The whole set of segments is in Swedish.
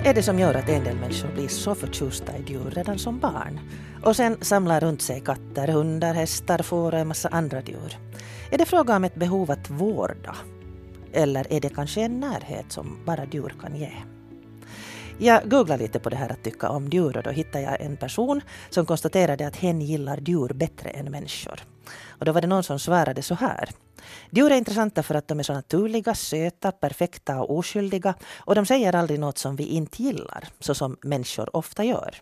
Vad är det som gör att en del människor blir så förtjusta i djur redan som barn och sen samlar runt sig katter, hundar, hästar, får och en massa andra djur? Är det fråga om ett behov att vårda? Eller är det kanske en närhet som bara djur kan ge? Jag googlade lite på det här att tycka om djur och då hittade jag en person som konstaterade att hen gillar djur bättre än människor. Och då var det någon som svarade så här. Djur är intressanta för att de är så naturliga, söta, perfekta och oskyldiga och de säger aldrig något som vi inte gillar, så som människor ofta gör.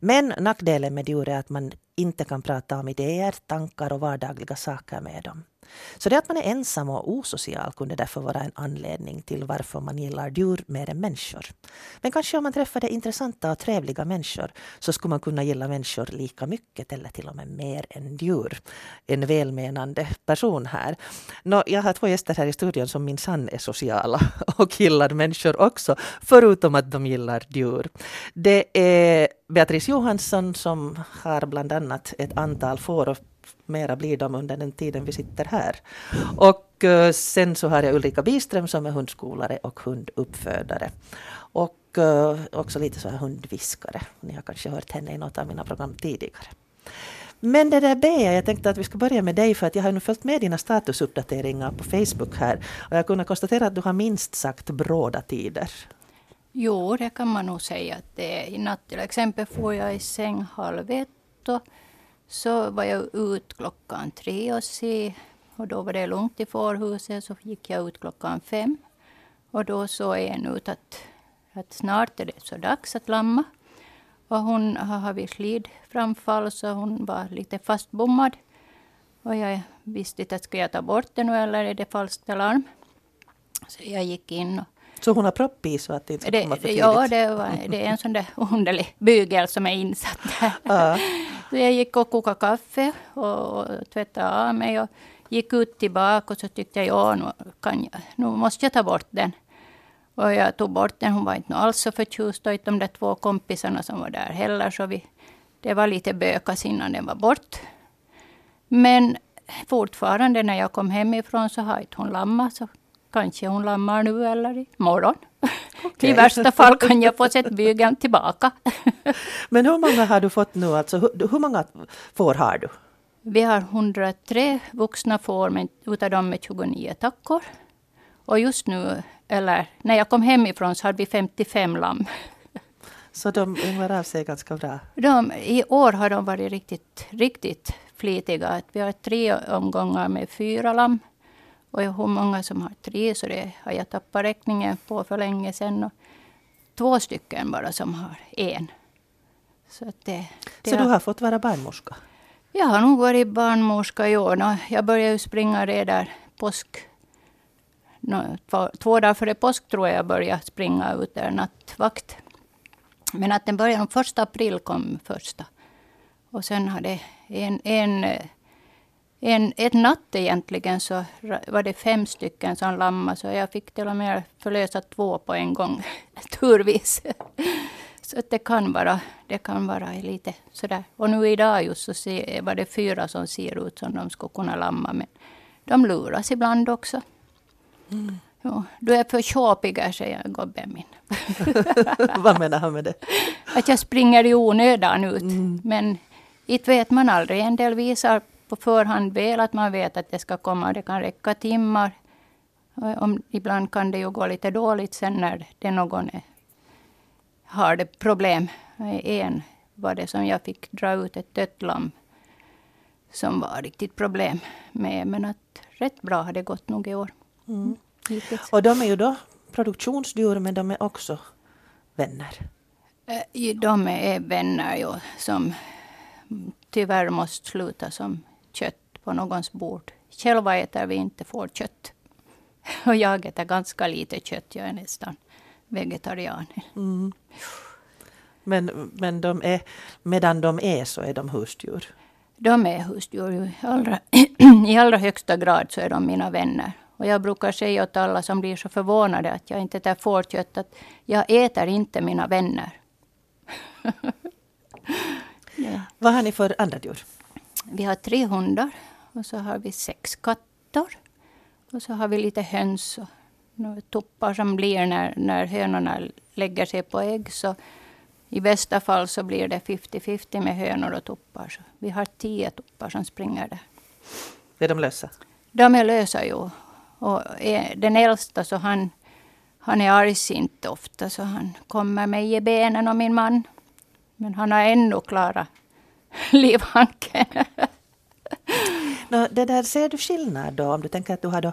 Men nackdelen med djur är att man inte kan prata om idéer, tankar och vardagliga saker med dem. Så det att man är ensam och osocial kunde därför vara en anledning till varför man gillar djur mer än människor. Men kanske om man träffade intressanta och trevliga människor så skulle man kunna gilla människor lika mycket eller till och med mer än djur. En välmenande person här. Nå, jag har två gäster här i studion som minsann är sociala och gillar människor också, förutom att de gillar djur. Det är Beatrice Johansson som har bland annat ett antal får och mera blir de under den tiden vi sitter här. Och eh, sen så har jag Ulrika Biström som är hundskolare och hunduppfödare. Och eh, också lite så här hundviskare. Ni har kanske hört henne i något av mina program tidigare. Men det där Bea, jag tänkte att vi ska börja med dig för att jag har nu följt med dina statusuppdateringar på Facebook här och jag har kunnat konstatera att du har minst sagt bråda tider. Jo, det kan man nog säga att det är. I natt till exempel får jag i säng halv ett och så var jag ut klockan tre och se. Och då var det lugnt i fårhuset. Så gick jag ut klockan fem. Och då såg en ut att, att snart är det så dags att lamma. Och hon har haft slidframfall så hon var lite fastbommad. Och jag visste inte ska jag ta bort den nu eller är det falskt alarm. Så jag gick in och så hon har propp i så att det inte ska komma för tidigt? Ja, det, var, det är en sån där underlig bygel som är insatt där. Ja. Så jag gick och kokade kaffe och, och tvättade av mig och gick ut tillbaka och så tyckte jag, ja, nu, kan jag, nu måste jag ta bort den. Och jag tog bort den, hon var inte alls så förtjust och inte de där två kompisarna som var där heller. Så vi, det var lite bökas innan den var bort. Men fortfarande när jag kom hemifrån så har inte hon lammat. Så kanske hon lammar nu eller imorgon. Okay. I värsta fall kan jag få sett bygeln tillbaka. Men hur många har du fått nu? Alltså, hur, hur många får har du? Vi har 103 vuxna får, men utav dem är 29 tackor. Och just nu, eller när jag kom hemifrån, så hade vi 55 lamm. Så de ynglar av sig ganska bra? De, I år har de varit riktigt, riktigt flitiga. Vi har tre omgångar med fyra lamm. Och hur många som har tre, så det har jag tappat räkningen på för länge sedan. Och två stycken bara som har en. Så, det, det så du har fått vara barnmorska? Jag har nog varit barnmorska i år. Jag började ju springa redan påsk. Två, två dagar före påsk tror jag jag började springa ut där nattvakt. Men att den började, första april kom första. Och sen hade en, en en, en natt egentligen så var det fem stycken som lammade, så jag fick till och med förlösa två på en gång, turvis. Så det kan vara, det kan vara lite sådär. Och nu idag just så ser, var det fyra som ser ut som de skulle kunna lamma, men de luras ibland också. Mm. Ja, du är för tjåpig, säger gubben min. Vad menar han med det? Att jag springer i onödan ut. Mm. Men inte vet man aldrig. En del visar på förhand väl att man vet att det ska komma. Det kan räcka timmar. Om, ibland kan det ju gå lite dåligt sen när det någon är, har det problem. En var det som jag fick dra ut ett dött lamm som var riktigt problem med. Men att rätt bra har det gått nog i år. Mm. Och de är ju då produktionsdjur men de är också vänner? Eh, de är vänner ju, som tyvärr måste sluta som kött på någons bord. Själva äter vi inte får kött. Och jag äter ganska lite kött. Jag är nästan vegetarian. Mm. Men, men de är, medan de är så är de husdjur? De är husdjur. I allra, I allra högsta grad så är de mina vänner. Och jag brukar säga åt alla som blir så förvånade att jag inte äter fårkött att jag äter inte mina vänner. ja. Vad har ni för andra djur? Vi har tre hundar och så har vi sex katter. Och så har vi lite höns och tuppar som blir när, när hönorna lägger sig på ägg. Så I bästa fall så blir det 50-50 med hönor och tuppar. Så vi har tio tuppar som springer där. Är de lösa? De är lösa, jo. Och den äldsta, så han, han är argsint ofta, så han kommer mig i benen och min man. Men han har ännu klarat livhanken. No, det där, ser du skillnad då? Om du tänker att du har då,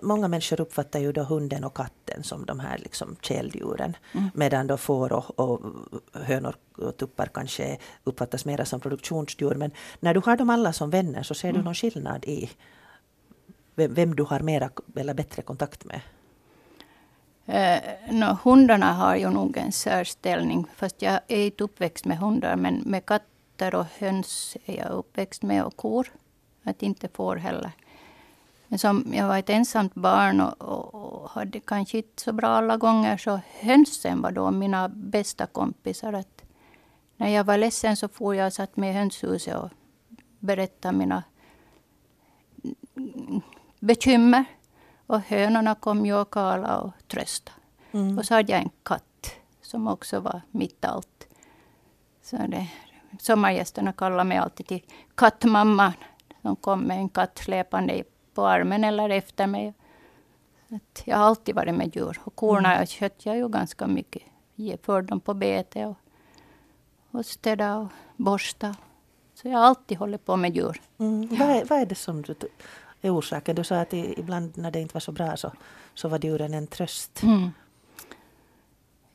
många människor uppfattar ju då hunden och katten som de här liksom källdjuren. Mm. Medan då får och, och hönor och tuppar kanske uppfattas mer som produktionsdjur. Men när du har dem alla som vänner så ser mm. du någon skillnad i vem, vem du har mera eller bättre kontakt med? Eh, no, hundarna har ju nog en särställning. Fast jag är inte uppväxt med hundar. Men med katter och höns är jag uppväxt med och kor. Att inte får heller. Men som jag var ett ensamt barn och, och, och, hade kanske inte så bra alla gånger. Så hönsen var då mina bästa kompisar. Att när jag var ledsen så får jag och satt med i hönshuset och berättade mina bekymmer. Och hönorna kom ju och kala och tröstade. Mm. Och så hade jag en katt som också var mitt allt. Så det, sommargästerna kallade mig alltid till kattmamman. De kom med en katt släpande på armen eller efter mig. Att jag har alltid varit med djur. Och korna mm. kött jag ju ganska mycket. Jag för dem på bete och, och städa och borsta. Så jag har alltid hållit på med djur. Mm. Vad, är, vad är det som du är orsaken? Du sa att ibland när det inte var så bra så, så var djuren en tröst. Mm.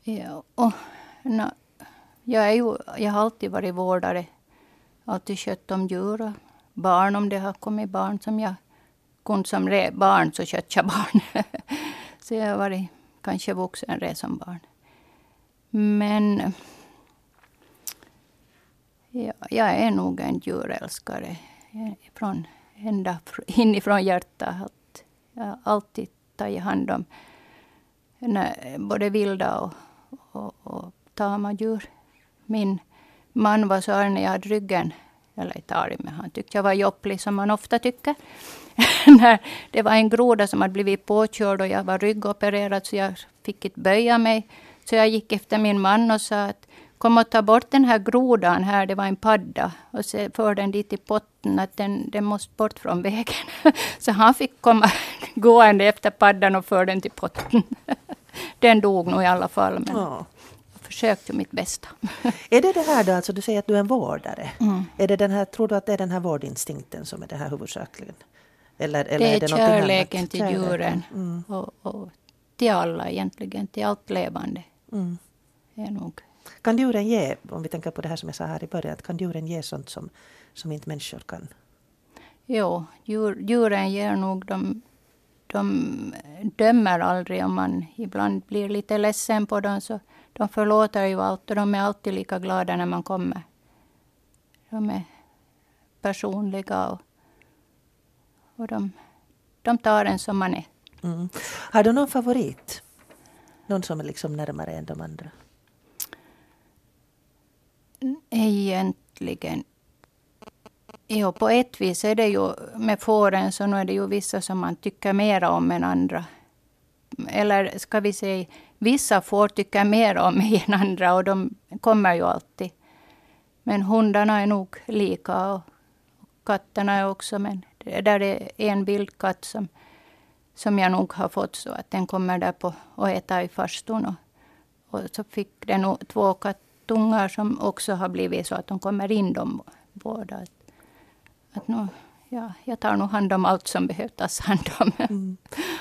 Ja, och, no, jag, är ju, jag har alltid varit vårdare. Alltid skött om djur och barn om det har kommit barn som jag kunde som re, barn så skötte jag barn. så jag har varit kanske vuxen redan som barn. Men ja, jag är nog en djurälskare. Från ända inifrån hjärtat. Att jag alltid tagit hand om både vilda och, och, och tama djur. Min man var så arg när jag hade ryggen, eller inte arg, men han tyckte jag var jobblig som man ofta tycker. när det var en groda som hade blivit påkörd och jag var ryggopererad så jag fick inte böja mig. Så jag gick efter min man och sa att kom och ta bort den här grodan här, det var en padda, och så för den dit i potten, att den, den måste bort från vägen. så han fick komma gående efter paddan och för den till potten. den dog nog i alla fall, men ja försökte mitt bästa. är det det här då, alltså du säger att du är en vårdare. Mm. Är det den här, tror du att det är den här vårdinstinkten som är det här huvudsakligen? Eller, eller det är, är det kärleken till djuren mm. och, och till alla egentligen, till allt levande. Mm. är nog kan djuren ge, om vi tänker på det här som jag sa här i början, kan djuren ge sånt som, som inte människor kan? Jo, djur, djuren ger nog de, de dömer aldrig om man ibland blir lite ledsen på dem. Så de förlåter ju allt och de är alltid lika glada när man kommer. De är personliga och, och de, de tar en som man är. Mm. Har du någon favorit? Någon som är liksom närmare än de andra? Egentligen. Jo, på ett vis är det ju med fåren så nu är det ju vissa som man tycker mer om än andra. Eller ska vi säga, vissa får tycker mer om mig än andra och de kommer ju alltid. Men hundarna är nog lika och katterna är också. Men där är en vildkatt som, som jag nog har fått så att den kommer där på och äta i farstun. Och, och så fick den två kattungar som också har blivit så att de kommer in de båda. Att, att nu, ja, jag tar nog hand om allt som behöver tas hand om. Mm.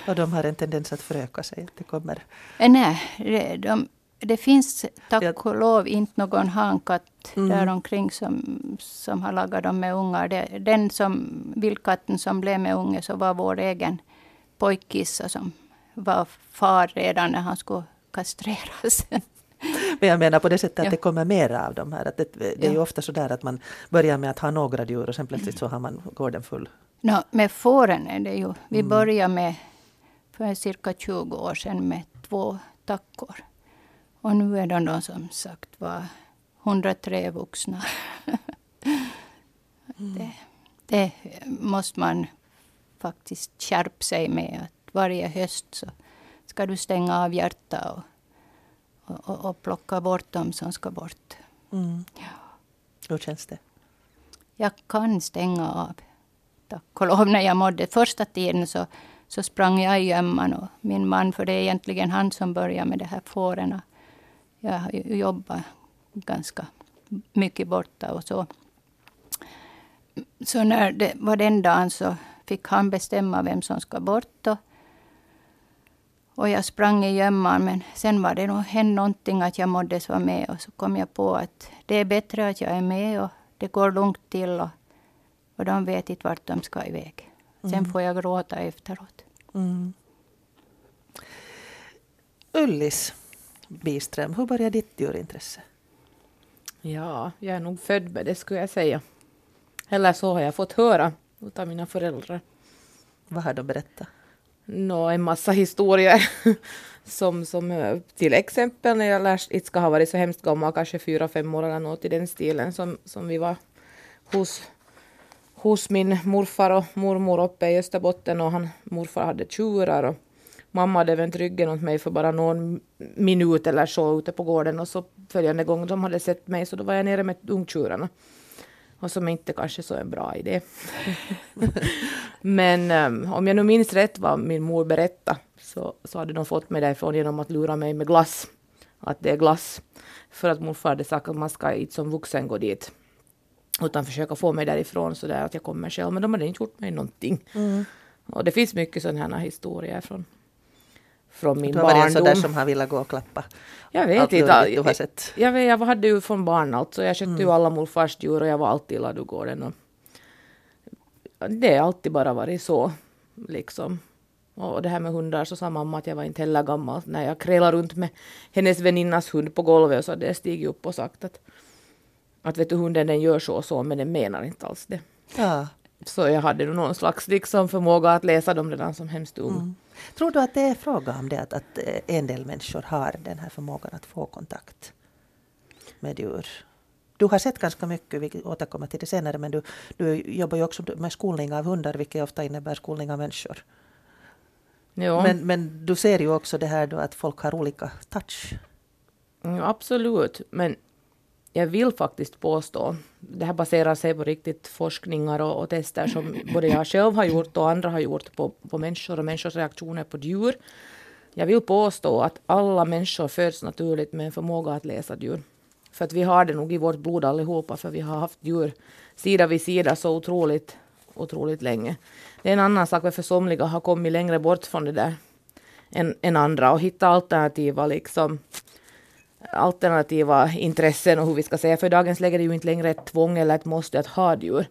Och de har en tendens att föröka sig? det kommer... Eh, nej, det, de, det finns tack och lov inte någon hankatt mm. där omkring som, som har lagat dem med ungar. Det, den som, vildkatten som blev med unge så var vår egen pojkkissa som var far redan när han skulle kastreras. Men jag menar på det sättet att ja. det kommer mera av de här. Att det, det är ja. ju ofta så där att man börjar med att ha några djur och sen plötsligt så har man gården full. No, med fåren är det ju. Vi mm. började med för cirka 20 år sedan med två tackor. Och nu är de då som sagt var 103 vuxna. mm. det, det måste man faktiskt skärpa sig med. Att varje höst så ska du stänga av hjärtat och, och, och plocka bort dem som ska bort. Mm. Hur känns det? Jag kan stänga av. Tack och lov när jag mådde. Första tiden så, så sprang jag i gömman och min man, för det är egentligen han som började med de här fåren. Jag har jobbat ganska mycket borta och så. Så när det var den dagen så fick han bestämma vem som ska bort. Och, och jag sprang i gömman, men sen var det nog hänt någonting att jag måddes vara med. Och så kom jag på att det är bättre att jag är med och det går lugnt till. Och, och de vet inte vart de ska iväg. Sen mm. får jag gråta efteråt. Mm. Ullis Biström, hur började ditt djurintresse? Ja, jag är nog född med det skulle jag säga. Eller så har jag fått höra av mina föräldrar. Vad har de berättat? Nå, en massa historier. som, som eh, till exempel när jag lärde, inte ska ha varit så hemskt gammal, kanske fyra, fem år eller något i den stilen, som, som vi var hos, hos min morfar och mormor uppe i Österbotten och han, morfar hade tjurar och mamma hade vänt ryggen åt mig för bara någon minut eller så ute på gården och så följande gång de hade sett mig så då var jag nere med ungtjurarna. Och som inte kanske så en bra idé. Men um, om jag nu minns rätt vad min mor berättade så, så hade de fått mig därifrån genom att lura mig med glass. Att det är glass. För att morfar hade sagt att man ska inte som vuxen gå dit. Utan försöka få mig därifrån så där att jag kommer själv. Men de hade inte gjort mig någonting. Mm. Och det finns mycket sådana här historier från från min du har barndom. varit en sån som har velat gå och klappa? Jag vet inte. Du har sett. Jag, vet, jag hade ju från barn alltså. Jag köpte mm. ju alla morfars djur och jag var alltid i ladugården. Och det har alltid bara varit så. Liksom. Och det här med hundar så sa mamma att jag var inte heller gammal. När jag krälade runt med hennes väninnas hund på golvet så hade jag stigit upp och sagt att, att vet du, hunden den gör så och så men den menar inte alls det. Ja. Så jag hade någon slags liksom förmåga att läsa dem redan som hemskt ung. Mm. Tror du att det är fråga om det att, att eh, en del människor har den här förmågan att få kontakt med djur? Du har sett ganska mycket, vi återkommer till det senare, men du, du jobbar ju också med skolning av hundar, vilket ofta innebär skolning av människor. Jo. Men, men du ser ju också det här då att folk har olika touch. Ja, absolut, men jag vill faktiskt påstå, det här baserar sig på riktigt forskningar och, och, tester som både jag själv har gjort och andra har gjort på, på människor och människors reaktioner på djur. Jag vill påstå att alla människor föds naturligt med en förmåga att läsa djur. För att vi har det nog i vårt blod allihopa, för vi har haft djur sida vid sida så otroligt, otroligt länge. Det är en annan sak varför somliga har kommit längre bort från det där än, än andra och hittat alternativa liksom, alternativa intressen och hur vi ska säga, för i dagens läge är det ju inte längre ett tvång eller ett måste att ha djur.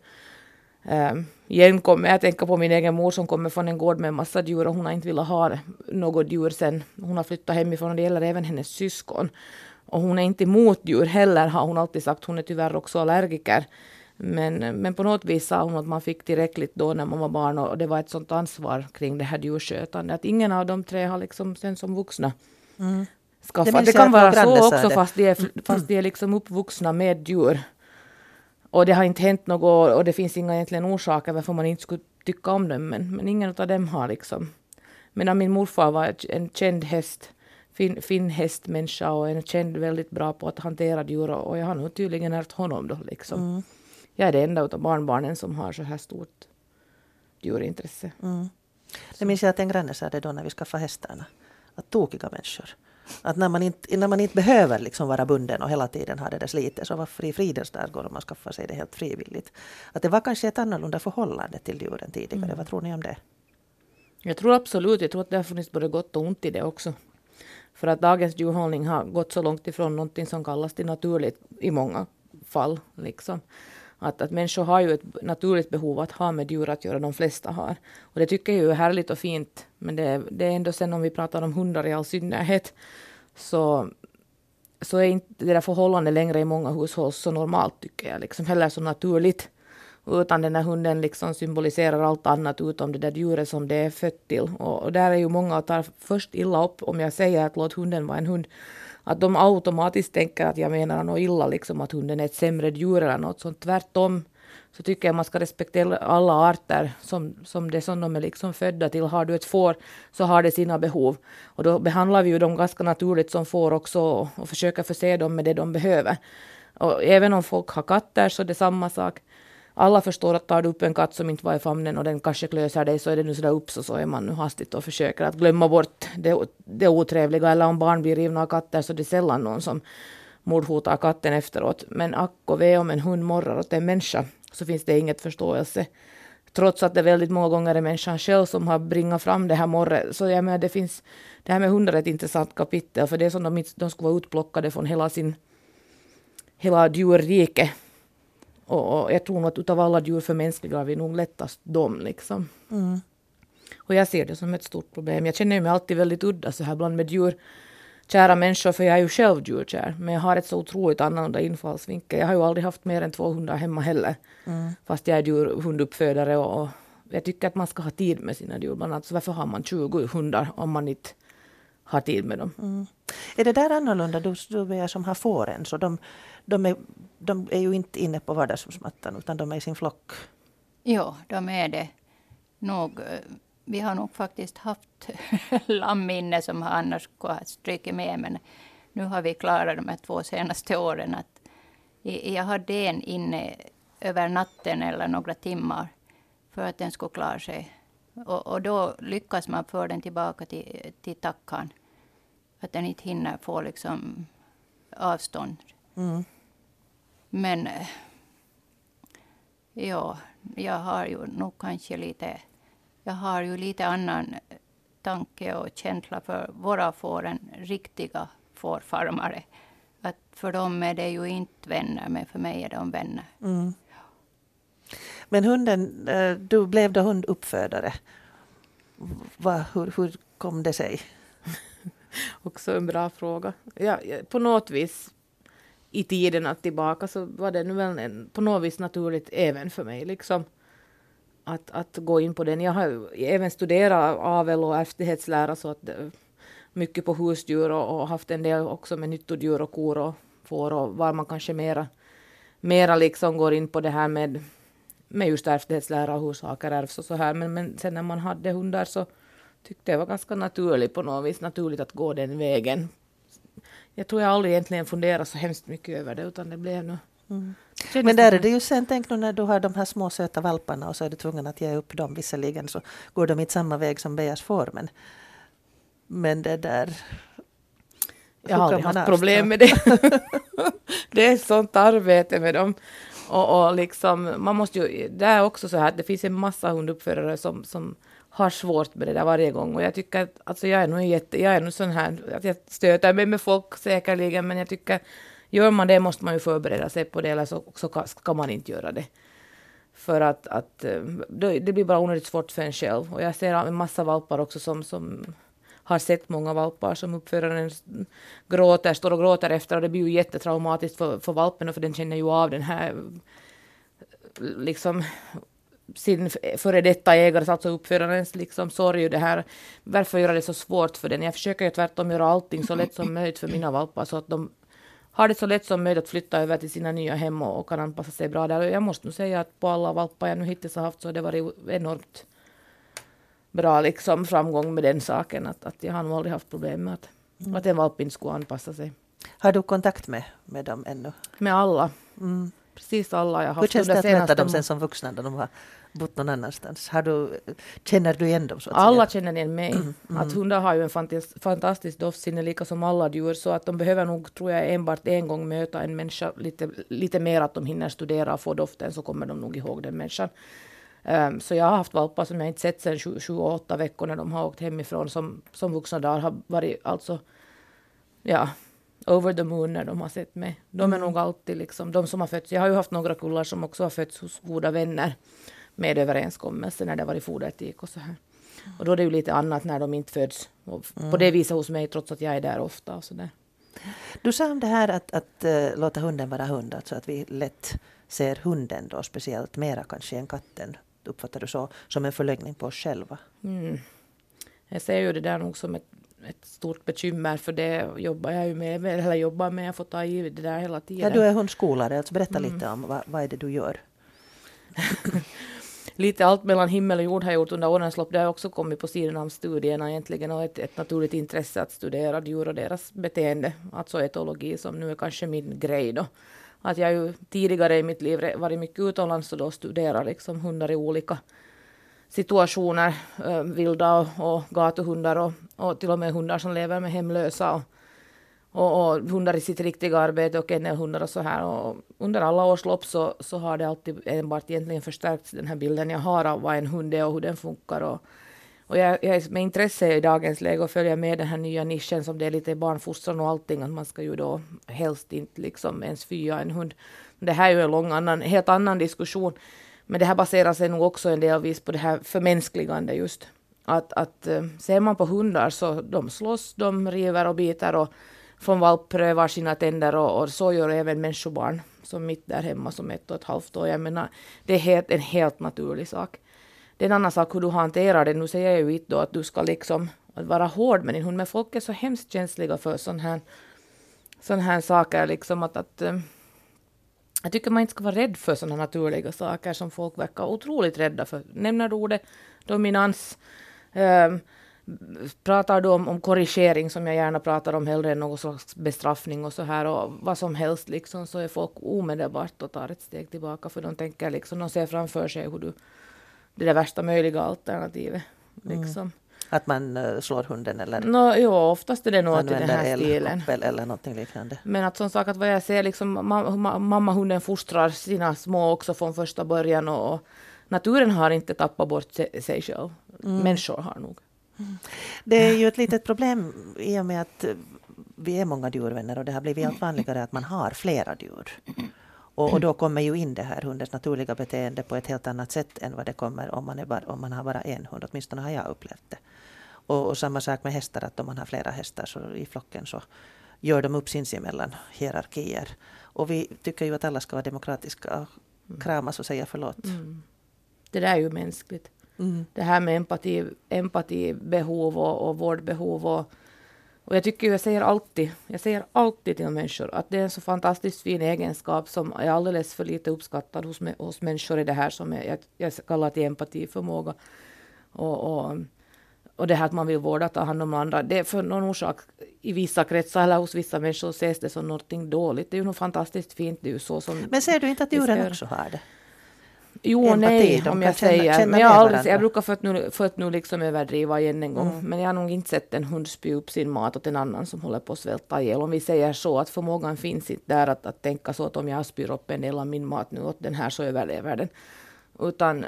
Ehm, um, igen kommer jag att tänka på min egen mor som kommer från en gård med en massa djur och hon har inte velat ha något djur sen hon har flyttat hemifrån och det gäller även hennes syskon. Och hon är inte emot djur heller har hon alltid sagt, hon är tyvärr också allergiker. Men, men på något vis sa hon att man fick tillräckligt då när man var barn och det var ett sånt ansvar kring det här djurskötandet att ingen av de tre har liksom sen som vuxna mm skaffa. Det, det kan vara så också fast de, är, fast de är liksom uppvuxna med djur. Och det har inte hänt något och det finns inga egentligen orsaker varför man inte skulle tycka om dem. Men, men ingen av dem har liksom. Medan min morfar var en känd häst, fin, fin hästmänniska och en känd väldigt bra på att hantera djur och jag har nog tydligen ärvt honom då liksom. Mm. Jag är det enda av barnbarnen som har så här stort djurintresse. Mm. Det minns jag att en granne sa det då när vi skaffade hästarna. Att tokiga människor att när man inte, när man inte behöver liksom vara bunden och hela tiden ha det där slitet, så varför i fridens går om man skaffar sig det helt frivilligt? Att det var kanske ett annorlunda förhållande till djuren tidigare. Mm. Vad tror ni om det? Jag tror absolut, jag tror att det har funnits både gott och ont i det också. För att dagens djurhållning har gått så långt ifrån någonting som kallas till naturligt i många fall. Liksom. Att, att människor har ju ett naturligt behov att ha med djur att göra, de flesta har. Och det tycker jag är härligt och fint. Men det, det är ändå sen om vi pratar om hundar i all synnerhet, så, så är inte det där förhållandet längre i många hushåll så normalt tycker jag, liksom heller så naturligt. Utan den här hunden liksom symboliserar allt annat utom det där djuret som det är fött till. Och, och där är ju många och tar först illa upp om jag säger att låt hunden vara en hund att de automatiskt tänker att jag menar något illa, liksom att hunden är ett sämre djur eller något sånt. Tvärtom så tycker jag man ska respektera alla arter som, som det som de är liksom födda till. Har du ett får så har det sina behov. Och då behandlar vi ju dem ganska naturligt som får också och, och försöker förse dem med det de behöver. Och även om folk har katter så är det samma sak. Alla förstår att tar du upp en katt som inte var i famnen och den kanske klöser dig så är det nu sådär upps och så är man nu hastigt och försöker att glömma bort det, det otrevliga. Eller om barn blir rivna av katter så är det sällan någon som mordhotar katten efteråt. Men ack och ve om en hund morrar åt en människa så finns det inget förståelse. Trots att det väldigt många gånger är människan själv som har bringat fram det här morret. Så jag menar, det finns, det här med hundar är ett intressant kapitel, för det är som de, de skulle vara utplockade från hela sin, hela djurrike. Och, och jag tror att utav alla djur förmänskligar vi nog lättast dem liksom. Mm. Och jag ser det som ett stort problem. Jag känner mig alltid väldigt udda så här bland med djur kära människor, för jag är ju själv djurkär. Men jag har ett så otroligt annorlunda infallsvinkel. Jag har ju aldrig haft mer än två hundar hemma heller. Mm. Fast jag är djurhunduppfödare och, och jag tycker att man ska ha tid med sina djur. Bland annat, så varför har man 20 hundar om man inte har tid med dem? Mm. Är det där annorlunda, du, du är som har fåren, så de, de, är, de är ju inte inne på vardagsrumsmattan utan de är i sin flock? Ja, de är det nog vi har nog faktiskt haft lamm inne som har annars kunnat stryka med. Men nu har vi klarat de här två senaste åren. att Jag hade en inne över natten eller några timmar för att den skulle klara sig. Och, och då lyckas man föra den tillbaka till, till tackan. Att den inte hinner få liksom avstånd. Mm. Men ja, jag har ju nog kanske lite jag har ju lite annan tanke och känsla för våra får än riktiga fårfarmare. Att för dem är det ju inte vänner, men för mig är de vänner. Mm. Men hunden, eh, du blev då hunduppfödare. Va, hur, hur kom det sig? Också en bra fråga. Ja, på något vis i tiden tillbaka så var det nu väl en, på något vis naturligt även för mig. Liksom att, att gå in på den. Jag har även studerat avel och ärftlighetslära så att eh, mycket på husdjur och, och, haft en del också med nyttodjur och kor och får och var man kanske mera, mera liksom går in på det här med, med just ärftlighetslära och hur saker ärvs och så här. Men, men sen när man hade hundar så tyckte jag det var ganska naturligt på något vis, naturligt att gå den vägen. Jag tror jag aldrig egentligen funderat så hemskt mycket över det utan det blev nu Mm. Men där är det ju sen, tänk nu när du har de här små söta valparna och så är du tvungen att ge upp dem. Visserligen så går de inte samma väg som Beas får men, men det där... Jag har aldrig haft problem med det. det är ett sånt arbete med dem. Och, och liksom, man måste ju, det är också så här att det finns en massa hunduppförare som, som har svårt med det där varje gång. Och jag tycker att, alltså jag är nog jätte, jag är nog sån här, att jag stöter mig med folk säkerligen, men jag tycker Gör man det måste man ju förbereda sig på det, eller så, så ska man inte göra det. För att, att eh, det blir bara onödigt svårt för en själv. Och jag ser en massa valpar också som, som har sett många valpar som uppföraren gråter, står och gråter efter och det blir ju jättetraumatiskt för, för valpen och för den känner ju av den här liksom sin före detta ägares, alltså uppförarens liksom sorg och det här. Varför göra det så svårt för den? Jag försöker ju tvärtom göra allting så lätt som möjligt för mina valpar så att de har det så lätt som möjligt att flytta över till sina nya hem och, och kan anpassa sig bra där. Och jag måste nog säga att på alla valpar jag nu hittills har haft så har det varit enormt bra liksom, framgång med den saken. Att, att jag har nog aldrig haft problem med att, mm. att en valp inte skulle anpassa sig. Har du kontakt med, med dem ännu? Med alla. Mm. Precis alla jag har haft. Hur känns det att möta dem sen som vuxna när de har bott någon annanstans? Har du, känner du igen dem? Så att alla säga? känner igen mig. Mm. Att hundar har ju en fantastisk, fantastisk doftsinne, lika som alla djur, så att de behöver nog, tror jag, enbart en gång möta en människa lite, lite mer, att de hinner studera och få doften, så kommer de nog ihåg den människan. Um, så jag har haft valpar som jag inte sett sedan 28 veckor när de har åkt hemifrån, som, som vuxna dagar har varit alltså, ja, over the moon när de har sett mig. De är mm. nog alltid liksom, de som har fötts, jag har ju haft några kullar som också har fötts hos goda vänner med överenskommelse när det varit foderetik och så här. Och då är det ju lite annat när de inte föds mm. på det viset hos mig trots att jag är där ofta och så där. Du sa om det här att, att uh, låta hunden vara hund, alltså att vi lätt ser hunden då speciellt mera kanske än katten, uppfattar du så, som en förlängning på oss själva? Mm. Jag ser ju det där nog som ett, ett stort bekymmer för det jobbar jag ju med, eller jobbar med, jag får ta i det där hela tiden. Ja, du är hundskolare, alltså berätta mm. lite om vad, vad är det du gör? lite allt mellan himmel och jord har jag gjort under årens lopp. Det har också kommit på sidan av studierna egentligen och ett, ett naturligt intresse att studera djur och deras beteende. Alltså etologi som nu är kanske min grej då. Att jag ju tidigare i mitt liv varit mycket utomlands och då studerat liksom hundar i olika situationer, eh, vilda och, och gatuhundar och, och till och med hundar som lever med hemlösa och, och, och hundar i sitt riktiga arbete och kennelhundar och så här. Och under alla års lopp så, så har det alltid enbart egentligen förstärkts den här bilden jag har av vad en hund är och hur den funkar. Och, och jag, jag är med intresse i dagens läge och följer med den här nya nischen som det är lite barnfostran och allting. Att man ska ju då helst inte liksom ens fya en hund. Det här är ju en lång annan, helt annan diskussion. Men det här baserar sig nog också en delvis på det här förmänskligande just. Att, att eh, ser man på hundar så de slåss, de river och biter och från valp prövar sina tänder och, och, så gör även människobarn som mitt där hemma som ett och ett halvt år. Jag menar, det är helt, en helt naturlig sak. Det är en annan sak hur du hanterar det. Nu säger jag ju inte då att du ska liksom vara hård med din hund, men folk är så hemskt känsliga för sån här, sån här saker. Liksom att, att, eh, jag tycker man inte ska vara rädd för sådana naturliga saker som folk verkar otroligt rädda för. Nämner du ordet dominans, um, pratar du om, om korrigering som jag gärna pratar om hellre än någon slags bestraffning och så här och vad som helst liksom så är folk omedelbart och tar ett steg tillbaka för de tänker liksom, de ser framför sig hur du, det är det värsta möjliga alternativet. Mm. Liksom. Mm. Att man uh, slår hunden eller? No, jo, oftast är det något i den här stilen. eller någonting liknande. Men att som sagt, att vad jag ser, liksom, ma mamma hunden fostrar sina små också från första början och, naturen har inte tappat bort sig, själv. Mm. Människor har nog. Det är ju ett litet problem i och med att vi är många djurvänner och det har blivit allt vanligare att man har flera djur. Och, och, då kommer ju in det här hundens naturliga beteende på ett helt annat sätt än vad det kommer om man, är bara, om man har bara en hund. Åtminstone har jag upplevt det. Och, och samma sak med hästar, att om man har flera hästar så i flocken så gör de upp sinsemellan hierarkier. Och vi tycker ju att alla ska vara demokratiska och kramas och säga förlåt. Mm. Det där är ju mänskligt. Mm. Det här med empati, empatibehov och, och vårdbehov. Och, och jag tycker, jag säger alltid, jag säger alltid till människor att det är en så fantastiskt fin egenskap som är alldeles för lite uppskattad hos, hos människor i det här som jag, jag kallar till empatiförmåga. Och, och, och det här att man vill vårda, ta hand om andra, det är för någon orsak i vissa kretsar eller hos vissa människor ses det som någonting dåligt. Det är ju något fantastiskt fint. Det är ju så som Men ser du inte att djuren också har det? Jo och nej, om jag säger. Känna men jag, aldrig, jag brukar för att nu, för att nu liksom överdriva igen en gång. Mm. Men jag har nog inte sett en hund spy upp sin mat åt en annan som håller på att svälta ihjäl. Om vi säger så att förmågan finns inte där att, att tänka så att om jag spyr upp en del av min mat nu åt den här så överlever den. Utan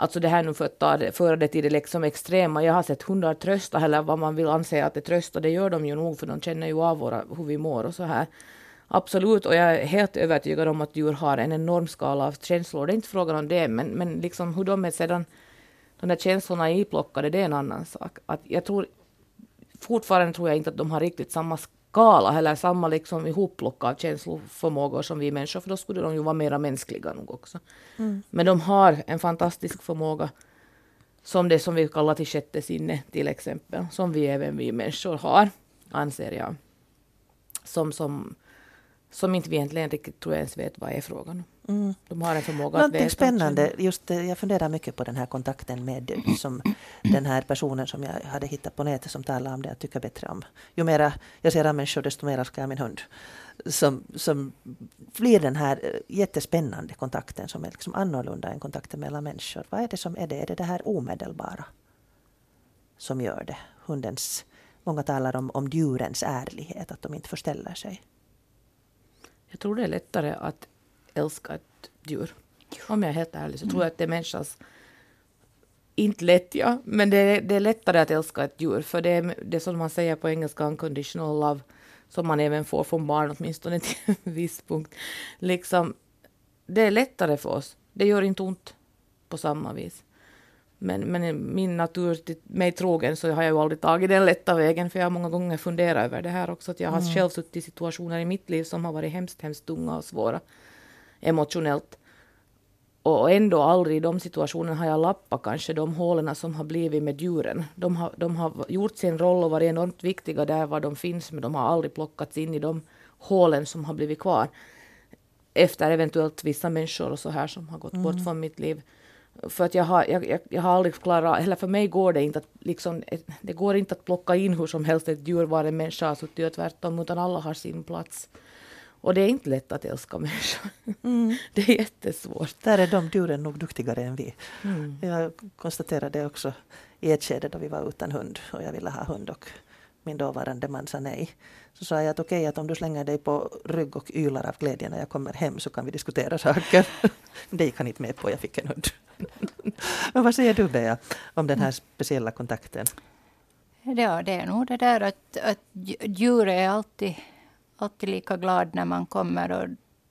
Alltså det här nu för att ta det, föra det till det liksom extrema. Jag har sett hundar trösta eller vad man vill anse att det tröstar. Det gör de ju nog för de känner ju av våra, hur vi mår och så här. Absolut, och jag är helt övertygad om att djur har en enorm skala av känslor. Det är inte frågan om det, men, men liksom hur de är sedan de där känslorna är iplockade, det är en annan sak. Att jag tror, fortfarande tror jag inte att de har riktigt samma skala eller samma liksom ihopplock av känsloförmågor som vi människor, för då skulle de ju vara mera mänskliga nog också. Mm. Men de har en fantastisk förmåga som det som vi kallar till sjätte sinne till exempel, som vi även vi människor har, anser jag. Som, som som inte vi egentligen riktigt tror jag ens vet vad är frågan om. Mm. De har en förmåga Någonting att veta. spännande. Just, jag funderar mycket på den här kontakten med som den här personen som jag hade hittat på nätet som talar om det jag tycker bättre om. Ju mer jag ser människor desto mer älskar jag min hund. Som, som blir den här eh, jättespännande kontakten som är liksom annorlunda än kontakten mellan människor. Vad är det som är det? Är det det här omedelbara som gör det? Hundens, många talar om, om djurens ärlighet, att de inte förställer sig. Jag tror det är lättare att älska ett djur. Om jag är helt ärlig så mm. tror jag att det är människans inte lätt, ja, men det är, det är lättare att älska ett djur. För det är det som man säger på engelska, unconditional love, som man även får från barn åtminstone till en viss punkt. Liksom, det är lättare för oss. Det gör inte ont på samma vis. Men, men min natur till mig trogen så har jag ju aldrig tagit den lätta vägen för jag har många gånger funderat över det här också. Att jag har mm. själv suttit i situationer i mitt liv som har varit hemskt, hemskt tunga och svåra emotionellt. Och ändå aldrig i de situationerna har jag lappat kanske de hålen som har blivit med djuren. De har, de har gjort sin roll och varit enormt viktiga där var de finns men de har aldrig plockats in i de hålen som har blivit kvar. efter eventuellt vissa människor och så här som har gått mm. bort från mitt liv. För att jag har, jag, jag, jag har aldrig klarat, eller för mig går det inte att liksom, det går inte att plocka in hur som helst ett djur var en människa har suttit och tvärtom, utan alla har sin plats. Och det är inte lätt att älska människor. Mm. Det är jättesvårt. Där är de djuren nog duktigare än vi. Mm. Jag konstaterade också i ett skede då vi var utan hund och jag ville ha hund och min dåvarande man sa nej. Så sa jag att okej, okay, att om du slänger dig på rygg och ylar av glädje när jag kommer hem så kan vi diskutera saker. det gick han inte med på, jag fick en hund. Men vad säger du Bea om den här speciella kontakten? Ja, det är nog det där att, att djur är alltid, alltid lika glad när man kommer. Och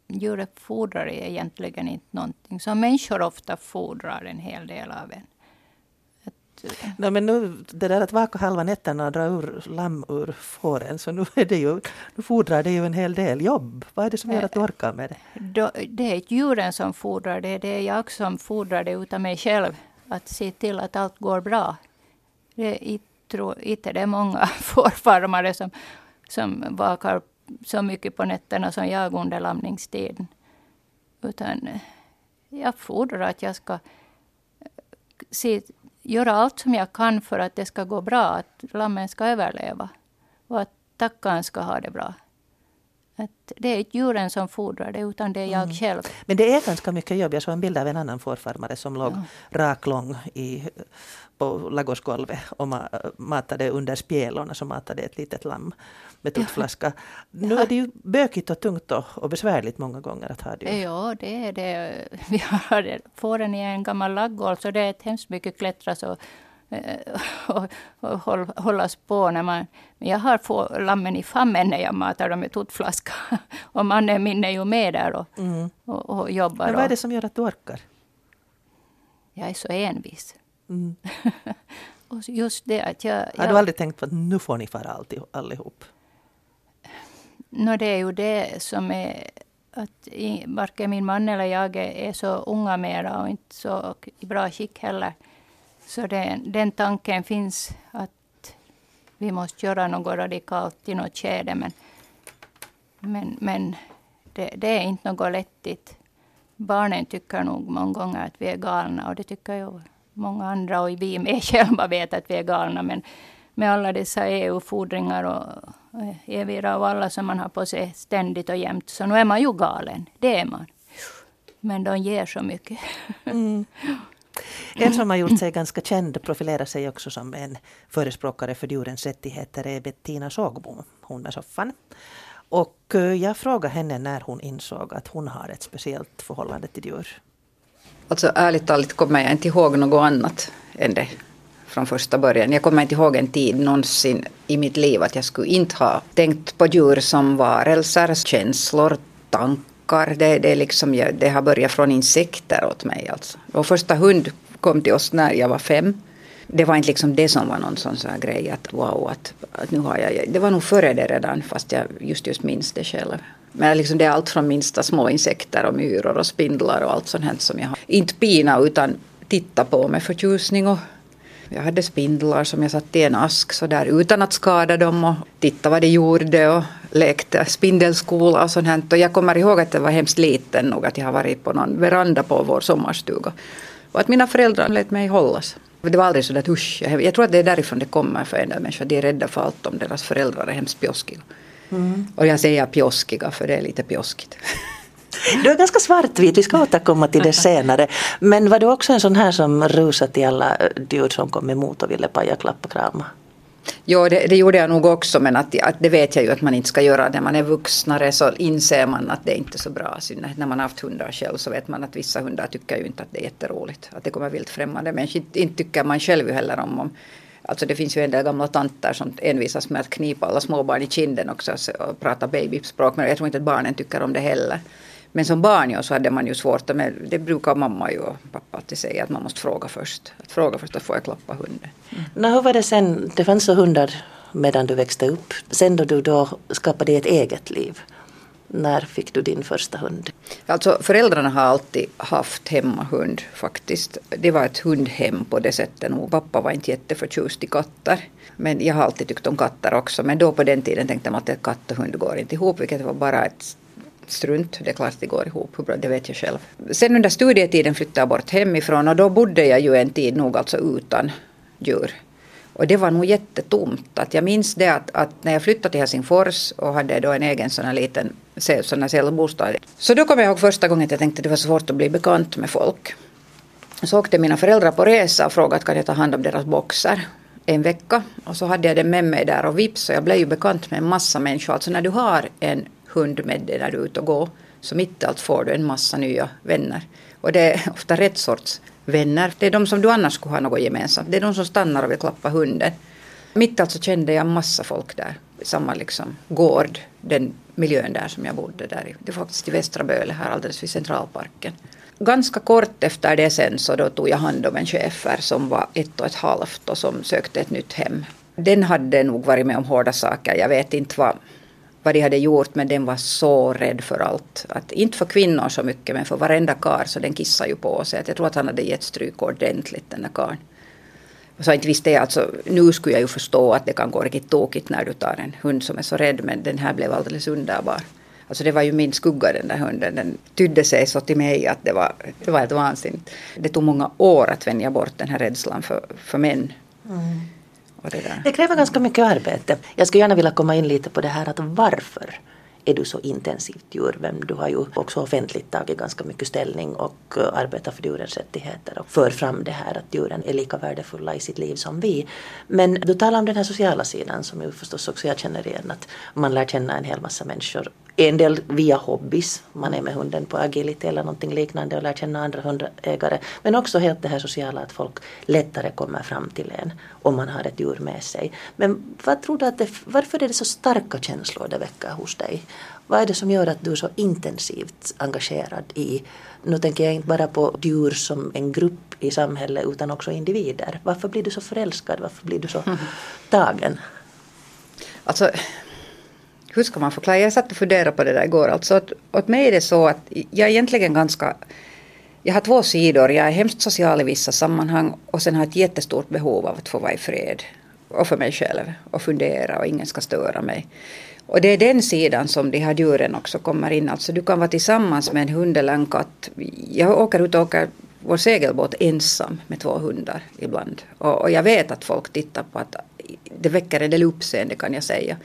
djuret fordrar egentligen inte någonting som människor ofta fordrar en hel del av en. No, men nu, det där att vaka halva nätterna och dra ur lamm ur fåren, så nu, är det ju, nu fordrar det ju en hel del jobb. Vad är det som gör att du orkar med det? Det är djuren som fordrar det. Det är jag som fordrar det utav mig själv. Att se till att allt går bra. Det är, tror, inte det är många fårfarmare som, som vakar så mycket på nätterna som jag under lamningstiden. Utan jag fordrar att jag ska se göra allt som jag kan för att det ska gå bra, att lammen ska överleva. Och att tackan ska ha det bra. Att det är inte djuren som fordrar det, utan det är jag mm. själv. Men det är ganska mycket jobb. Jag såg en bild av en annan fårfarmare som låg ja. raklång i, på ladugårdsgolvet och matade under spjälorna, så matade ett litet lamm Ja. Nu är det ju bökigt och tungt och, och besvärligt många gånger att ha det. Ja, det är det. Vi har fåren i en gammal laggård, så det är ett hemskt mycket klättras och, eh, och, och hållas på. När man, men jag har få lammen i famnen när jag matar dem med tuttflaska. Och mannen min är ju med där och, mm. och, och jobbar. Men vad är det som gör att du orkar? Jag är så envis. Mm. och just det att jag, jag... Har du aldrig tänkt på att nu får ni fara allihop? No, det är ju det som är att varken min man eller jag är så unga mera och inte så i bra skick heller. Så det, den tanken finns att vi måste göra något radikalt i något skede. Men, men, men det, det är inte något lättigt. Barnen tycker nog många gånger att vi är galna och det tycker ju många andra och vi med själva vet att vi är galna. Men med alla dessa EU-fordringar och Evira och alla som man har på sig ständigt och jämt. Så nu är man ju galen. Det är man. Men de ger så mycket. Mm. En som har gjort sig ganska känd profilerar sig också som en förespråkare för djurens rättigheter är Bettina Sågbom, hon med soffan. Och eh, jag frågade henne när hon insåg att hon har ett speciellt förhållande till djur. Alltså ärligt talat kommer jag inte ihåg något annat än det från första början. Jag kommer inte ihåg en tid någonsin i mitt liv att jag skulle inte ha tänkt på djur som varelser, känslor, tankar. Det, det, liksom, det har börjat från insekter åt mig. Alltså. Vår första hund kom till oss när jag var fem. Det var inte liksom det som var någon sån här grej att wow, att, att nu har jag... Det var nog före det redan fast jag just just minns det själv. Men liksom det är allt från minsta små insekter och myror och spindlar och allt sånt här som jag har. Inte pina utan titta på med förtjusning och jag hade spindlar som jag satte i en ask så där utan att skada dem och titta vad de gjorde och lekte spindelskola och sånt här. Och jag kommer ihåg att jag var hemskt liten nog att jag har varit på någon veranda på vår sommarstuga. Och att mina föräldrar lät mig hållas. Det var aldrig så att usch, jag tror att det är därifrån det kommer för en del människor. De är rädda för allt om deras föräldrar är hemskt pjoskiga. Mm. Och jag säger pjoskiga för det är lite pjoskigt. Du är ganska svartvit, vi ska återkomma till det senare. Men var du också en sån här som rusade till alla djur som kom emot och ville paja, klappa, krama? Jo, det, det, gjorde jag nog också, men att, att, det vet jag ju att man inte ska göra. När man är vuxnare så inser man att det är inte så bra. När man har haft hundar själv så vet man att vissa hundar tycker ju inte att det är jätteroligt. Att det kommer vilt främmande människor. Inte, inte tycker man själv ju heller om, om Alltså det finns ju en del gamla tanter som envisas med att knipa alla småbarn i kinden också och prata babyspråk. Men jag tror inte att barnen tycker om det heller. Men som barn ja, så hade man ju svårt, men det brukar mamma ju och pappa alltid säga att man måste fråga först. Att fråga först, att får jag klappa hunden. Mm. Nå, hur var det sen, det fanns så hundar medan du växte upp. Sen då du då skapade ett eget liv. När fick du din första hund? Alltså föräldrarna har alltid haft hemmahund faktiskt. Det var ett hundhem på det sättet. Och pappa var inte jätteförtjust i katter. Men jag har alltid tyckt om katter också. Men då på den tiden tänkte man att katt och hund går inte ihop. Vilket var bara ett strunt. Det är klart det går ihop, det vet jag själv. Sen under studietiden flyttade jag bort hemifrån och då bodde jag ju en tid nog alltså utan djur. Och det var nog jättetomt. Att jag minns det att, att, när jag flyttade till Helsingfors och hade då en egen sån här liten sån här cellbostad. Så då kom jag ihåg första gången att jag tänkte att det var svårt att bli bekant med folk. Så åkte mina föräldrar på resa och frågade kan jag ta hand om deras boxar en vecka. Och så hade jag den med mig där och vips så jag blev ju bekant med en massa människor. Alltså när du har en hund med dig när du är ute och går så mitt i allt får du en massa nya vänner. Och det är ofta rätt sorts vänner. Det är de som du annars skulle ha något gemensamt. Det är de som stannar och vill klappa hunden. Mitt i allt så kände jag massa folk där. Samma liksom gård, den miljön där som jag bodde där. Det var faktiskt i Västra Böle här alldeles vid Centralparken. Ganska kort efter det sen så då tog jag hand om en chefer som var ett och ett halvt och som sökte ett nytt hem. Den hade nog varit med om hårda saker. Jag vet inte vad, vad de hade gjort men den var så rädd för allt. Att, inte för kvinnor så mycket men för varenda kar så den kissade ju på sig. Att jag tror att han hade gett stryk ordentligt den där karln. Så inte visste jag alltså, nu skulle jag ju förstå att det kan gå riktigt tokigt när du tar en hund som är så rädd men den här blev alldeles underbar. Alltså det var ju min skugga den där hunden. Den tydde sig så till mig att det var, det var helt vansinnigt. Det tog många år att vänja bort den här rädslan för, för män. Mm. Det, det, kräver ganska mycket arbete. Jag skulle gärna vilja komma in lite på det här att varför är du så intensivt djurvän. Du har ju också offentligt tagit ganska mycket ställning och eh, arbetat för djurens rättigheter och för fram det här att djuren är lika värdefulla i sitt liv som vi. Men du talar om den här sociala sidan som ju förstås också jag känner igen att man lär känna en hel massa människor en del via hobbys, man är med hunden på agility eller någonting liknande och lär känna andra hundägare. Men också helt det här sociala att folk lättare kommer fram till en om man har ett djur med sig. Men vad tror du att det, varför är det så starka känslor det väcker hos dig? Vad är det som gör att du är så intensivt engagerad i, nu tänker jag inte bara på djur som en grupp i samhället utan också individer. Varför blir du så förälskad? Varför blir du så tagen? Alltså hur ska man förklara? Jag satt och funderade på det där igår. Alltså att, åt mig är det så att jag är egentligen ganska... Jag har två sidor. Jag är hemskt social i vissa sammanhang och sen har jag ett jättestort behov av att få vara i fred. Och för mig själv. Och fundera och ingen ska störa mig. Och det är den sidan som de här djuren också kommer in. Alltså du kan vara tillsammans med en hund eller en katt. Jag åker ut och åker vår segelbåt ensam med två hundar ibland. Och, och jag vet att folk tittar på att det väcker en del uppseende kan jag säga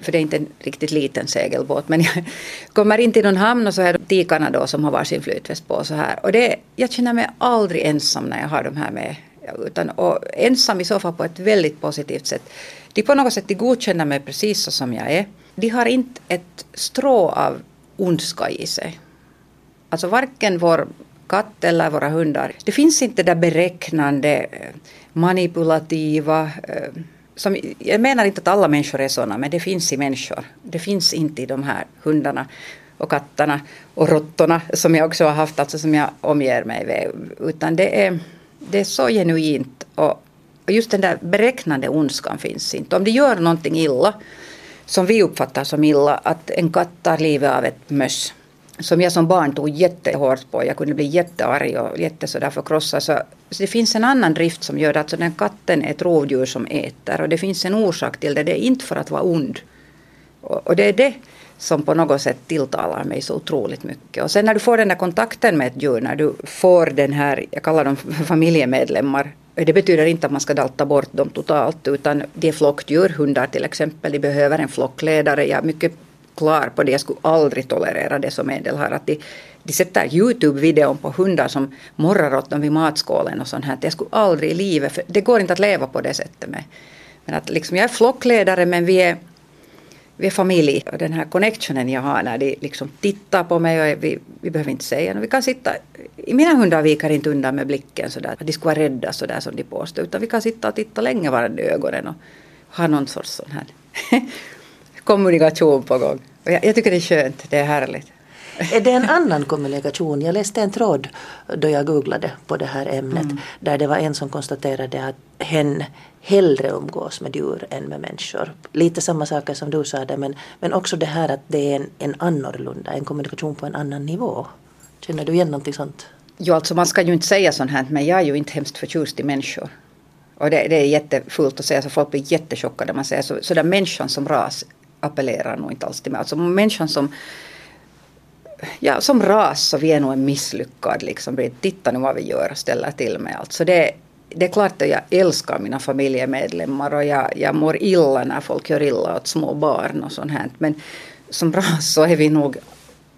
för det är inte en riktigt liten segelbåt. Men jag kommer in till någon hamn och så är tikarna då som har varsin flytväst på så här. Och det, jag känner mig aldrig ensam när jag har de här med. Utan, och ensam i så fall på ett väldigt positivt sätt. De på något sätt de godkänner mig precis så som jag är. De har inte ett strå av ondska i sig. Alltså varken vår katt eller våra hundar. Det finns inte det där beräknande, manipulativa, eh, som, jag menar inte att alla människor är sådana, men det finns i människor. Det finns inte i de här hundarna och katterna och råttorna som jag också har haft, alltså som jag omger mig med. Utan det är, det är så genuint och, och just den där beräknande ondskan finns inte. Om de gör någonting illa, som vi uppfattar som illa, att en katt tar livet av ett möss som jag som barn tog jättehårt på. Jag kunde bli jättearg och jätte sådär förkrossad. Så, så det finns en annan drift som gör att så den katten är ett rovdjur som äter. Och det finns en orsak till det. Det är inte för att vara ond. Och, och det är det som på något sätt tilltalar mig så otroligt mycket. Och sen när du får den där kontakten med ett djur, när du får den här, jag kallar dem familjemedlemmar. Det betyder inte att man ska dalta bort dem totalt, utan det är flockdjur, hundar till exempel, de behöver en flockledare. Jag mycket klar på det. Jag skulle aldrig tolerera det som en del har. Att de, de sätter Youtube-videon på hundar som morrar åt dem vid matskålen och sånt här. Jag skulle aldrig i livet, för det går inte att leva på det sättet med. Men att liksom, jag är flockledare men vi är, vi är familj. Och den här connectionen jag har när de liksom tittar på mig och vi, vi behöver inte säga något. Vi kan sitta, mina hundar viker inte undan med blicken sådär. Att de skulle vara rädda sådär som de påstår. Utan vi kan sitta och titta länge varandra i ögonen och ha någon sorts sån här kommunikation på gång. Och jag, jag tycker det är skönt, det är härligt. Är det en annan kommunikation? Jag läste en tråd då jag googlade på det här ämnet mm. där det var en som konstaterade att hen hellre umgås med djur än med människor. Lite samma saker som du sa där men, men också det här att det är en, en annorlunda, en kommunikation på en annan nivå. Känner du igen någonting sånt? Jo, alltså man ska ju inte säga sånt här men jag är ju inte hemskt förtjust i människor. Och det, det är jättefullt att säga så folk blir jättechockade när man säger så. Så där människan som ras appellerar nog inte alls till mig. Alltså människan som ja, som ras så vi är nog en misslyckad liksom. Titta nu vad vi gör och ställer till med allt. Så det, det är klart att jag älskar mina familjemedlemmar och jag, jag mår illa när folk gör illa åt små barn och sånt här. Men som ras så är vi nog,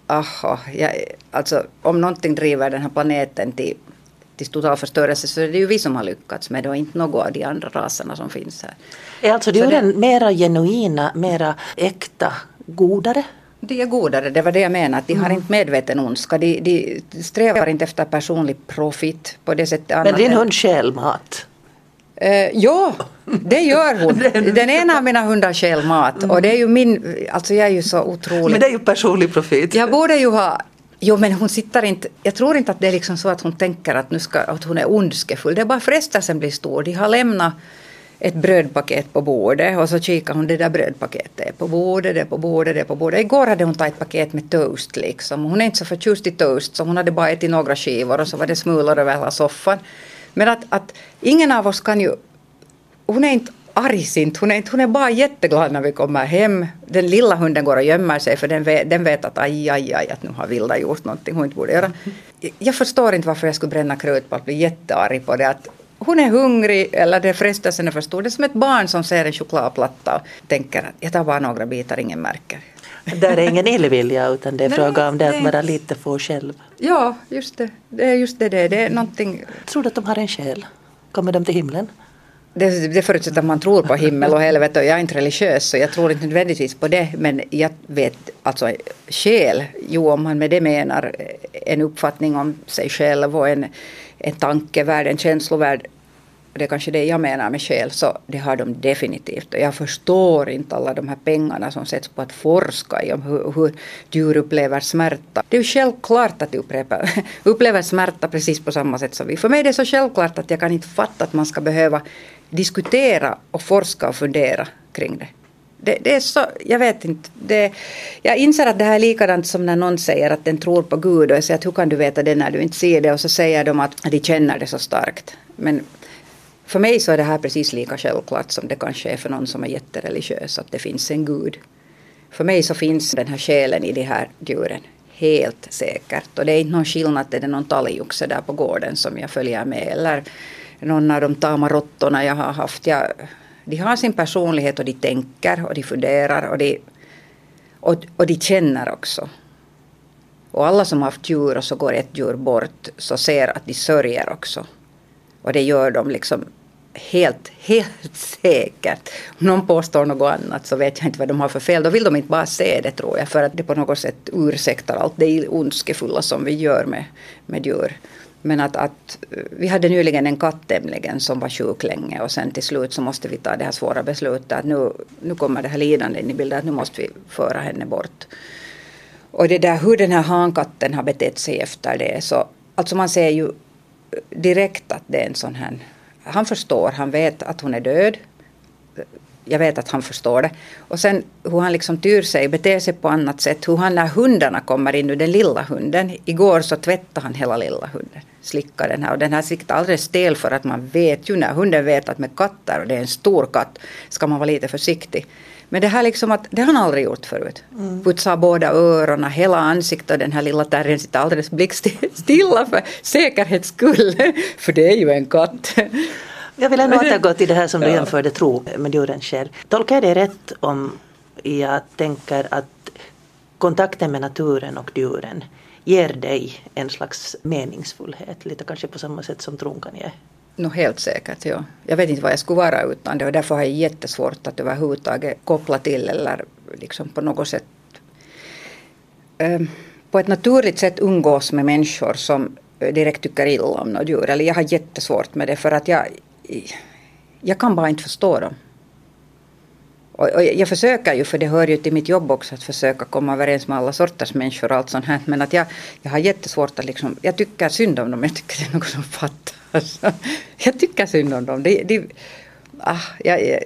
aha, jag, alltså om någonting driver den här planeten till till total förstörelse så är det ju vi som har lyckats med det och inte något av de andra raserna som finns här. Är alltså djuren det... mera genuina, mera äkta, godare? De är godare, det var det jag menade. De har mm. inte medveten ondska. De, de strävar inte efter personlig profit på det sättet. Men din hund stjäl mat? Uh, ja, det gör hon. Den ena av mina hundar stjäl mat. Mm. Och det är ju min, alltså jag är ju så otrolig. Men det är ju personlig profit. Jag borde ju ha Jo men hon sitter inte, jag tror inte att det är liksom så att hon tänker att, nu ska, att hon är ondskefull. Det är bara frestelsen blir stor. De har lämnat ett brödpaket på bordet och så kikar hon det där brödpaketet är på bordet, det är på bordet, det är på bordet. Igår hade hon tagit ett paket med toast liksom. Hon är inte så förtjust i toast så hon hade bara ätit några skivor och så var det smulor över hela soffan. Men att, att ingen av oss kan ju hon är inte argsint. Hon är, hon är bara jätteglad när vi kommer hem. Den lilla hunden går och gömmer sig för den vet, den vet att aj, aj, aj, att nu har Vilda gjort någonting hon inte borde göra. Jag förstår inte varför jag skulle bränna krut på att bli jättearg på det. Att hon är hungrig eller det frestelsen är för stor. Det är som ett barn som ser en chokladplatta och tänker att jag tar bara några bitar, ingen märker. Där är ingen illvilja utan det är fråga om det att vara lite få själv. Ja, just det. Det är just det. Det, det är någonting. Tror du att de har en själ? Kommer de till himlen? Det, det förutsätter att man tror på himmel och helvete och jag är inte religiös så jag tror inte nödvändigtvis på det men jag vet alltså själ, jo om man med det menar eh, en uppfattning om sig själv och en, en tankevärld, en känslovärld det är kanske det jag menar med själ, så det har de definitivt. Och jag förstår inte alla de här pengarna som sätts på att forska i om hur, hur djur upplever smärta. Det är ju självklart att de upplever, upplever smärta precis på samma sätt som vi. För mig är det så självklart att jag kan inte fatta att man ska behöva diskutera och forska och fundera kring det. Det, det, är så, jag vet inte. Det, jag inser att det här är likadant som när någon säger att den tror på Gud och jag säger att hur kan du veta det när du inte ser det och så säger de att de känner det så starkt. Men för mig så är det här precis lika självklart som det kanske är för någon som är jättereligiös att det finns en Gud. För mig så finns den här själen i de här djuren helt säkert och det är inte någon skillnad är det någon talgoxe där på gården som jag följer med eller någon av de tama råttorna jag har haft. Jag, de har sin personlighet och de tänker och de funderar och de, och, och de känner också. Och alla som har haft djur och så går ett djur bort så ser att de sörjer också. Och det gör de liksom helt, helt säkert. Om någon påstår något annat så vet jag inte vad de har för fel. Då vill de inte bara se det tror jag för att det på något sätt ursäktar allt det ondskefulla som vi gör med, med djur. Men att, att vi hade nyligen en katt nämligen som var sjuk länge och sen till slut så måste vi ta det här svåra beslutet att nu, nu kommer det här lidandet in i bilden att nu måste vi föra henne bort. Och det där hur den här hankatten har betett sig efter det så alltså man ser ju direkt att det är en sån här han förstår, han vet att hon är död. Jag vet att han förstår det. Och sen hur han liksom tyr sig, beter sig på annat sätt. Hur han när hundarna kommer in, nu den lilla hunden. Igår så tvättade han hela lilla hunden. Slickade den här. Och den här sitter alldeles stel för att man vet ju när hunden vet att med katter, och det är en stor katt, ska man vara lite försiktig. Men det här liksom att, det har han aldrig gjort förut. Mm. Putsa båda öronen, hela ansiktet och den här lilla terriern sitter alldeles blickstilla för säkerhets skull. för det är ju en katt. Jag vill ändå återgå till det här som du jämförde tro med djuren själv. Tolkar jag det rätt om jag tänker att kontakten med naturen och djuren ger dig en slags meningsfullhet, lite kanske på samma sätt som tron kan ge? No, helt säkert, ja. Jag vet inte vad jag skulle vara utan det och därför har jag jättesvårt att överhuvudtaget koppla till eller liksom på något sätt um, på ett naturligt sätt umgås med människor som direkt tycker illa om något djur. Eller jag har jättesvårt med det för att jag, jag kan bara inte förstå dem. Och, och jag försöker ju, för det hör ju till mitt jobb också, att försöka komma överens med alla sorters människor och allt sånt här. Men att jag, jag har jättesvårt att liksom, jag tycker synd om dem, jag tycker det är något som fattas. jag tycker synd om dem. Det, det, ah, jag, jag,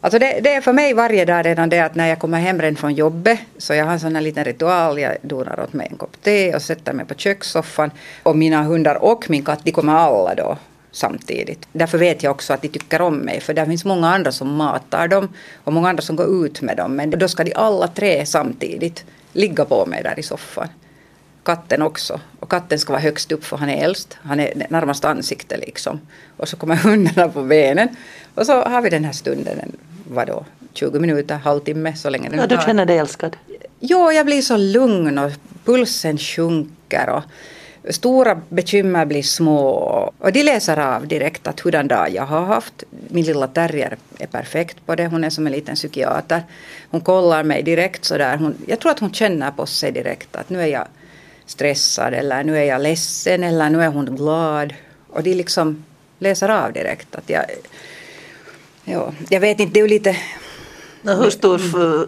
Alltså det, det, är för mig varje dag redan det att när jag kommer hem redan från jobbet så jag har en sån här liten ritual. Jag donar åt mig en kopp te och sätter mig på kökssoffan. Och mina hundar och min katt de kommer alla då samtidigt. Därför vet jag också att de tycker om mig för det finns många andra som matar dem och många andra som går ut med dem men då ska de alla tre samtidigt ligga på mig där i soffan. Katten också. Och katten ska vara högst upp för han är äldst. Han är närmast ansikte liksom. Och så kommer hundarna på benen. Och så har vi den här stunden, en, vadå, 20 minuter, halvtimme, så länge den ja, Du känner dig älskad? Jo, jag blir så lugn och pulsen sjunker. Och Stora bekymmer blir små och de läser av direkt att hurdan dag jag har haft. Min lilla terrier är perfekt på det. Hon är som en liten psykiater. Hon kollar mig direkt sådär. Hon, jag tror att hon känner på sig direkt att nu är jag stressad eller nu är jag ledsen eller nu är hon glad. Och de liksom läser av direkt. Att jag, ja, jag vet inte, det är ju lite hur stor,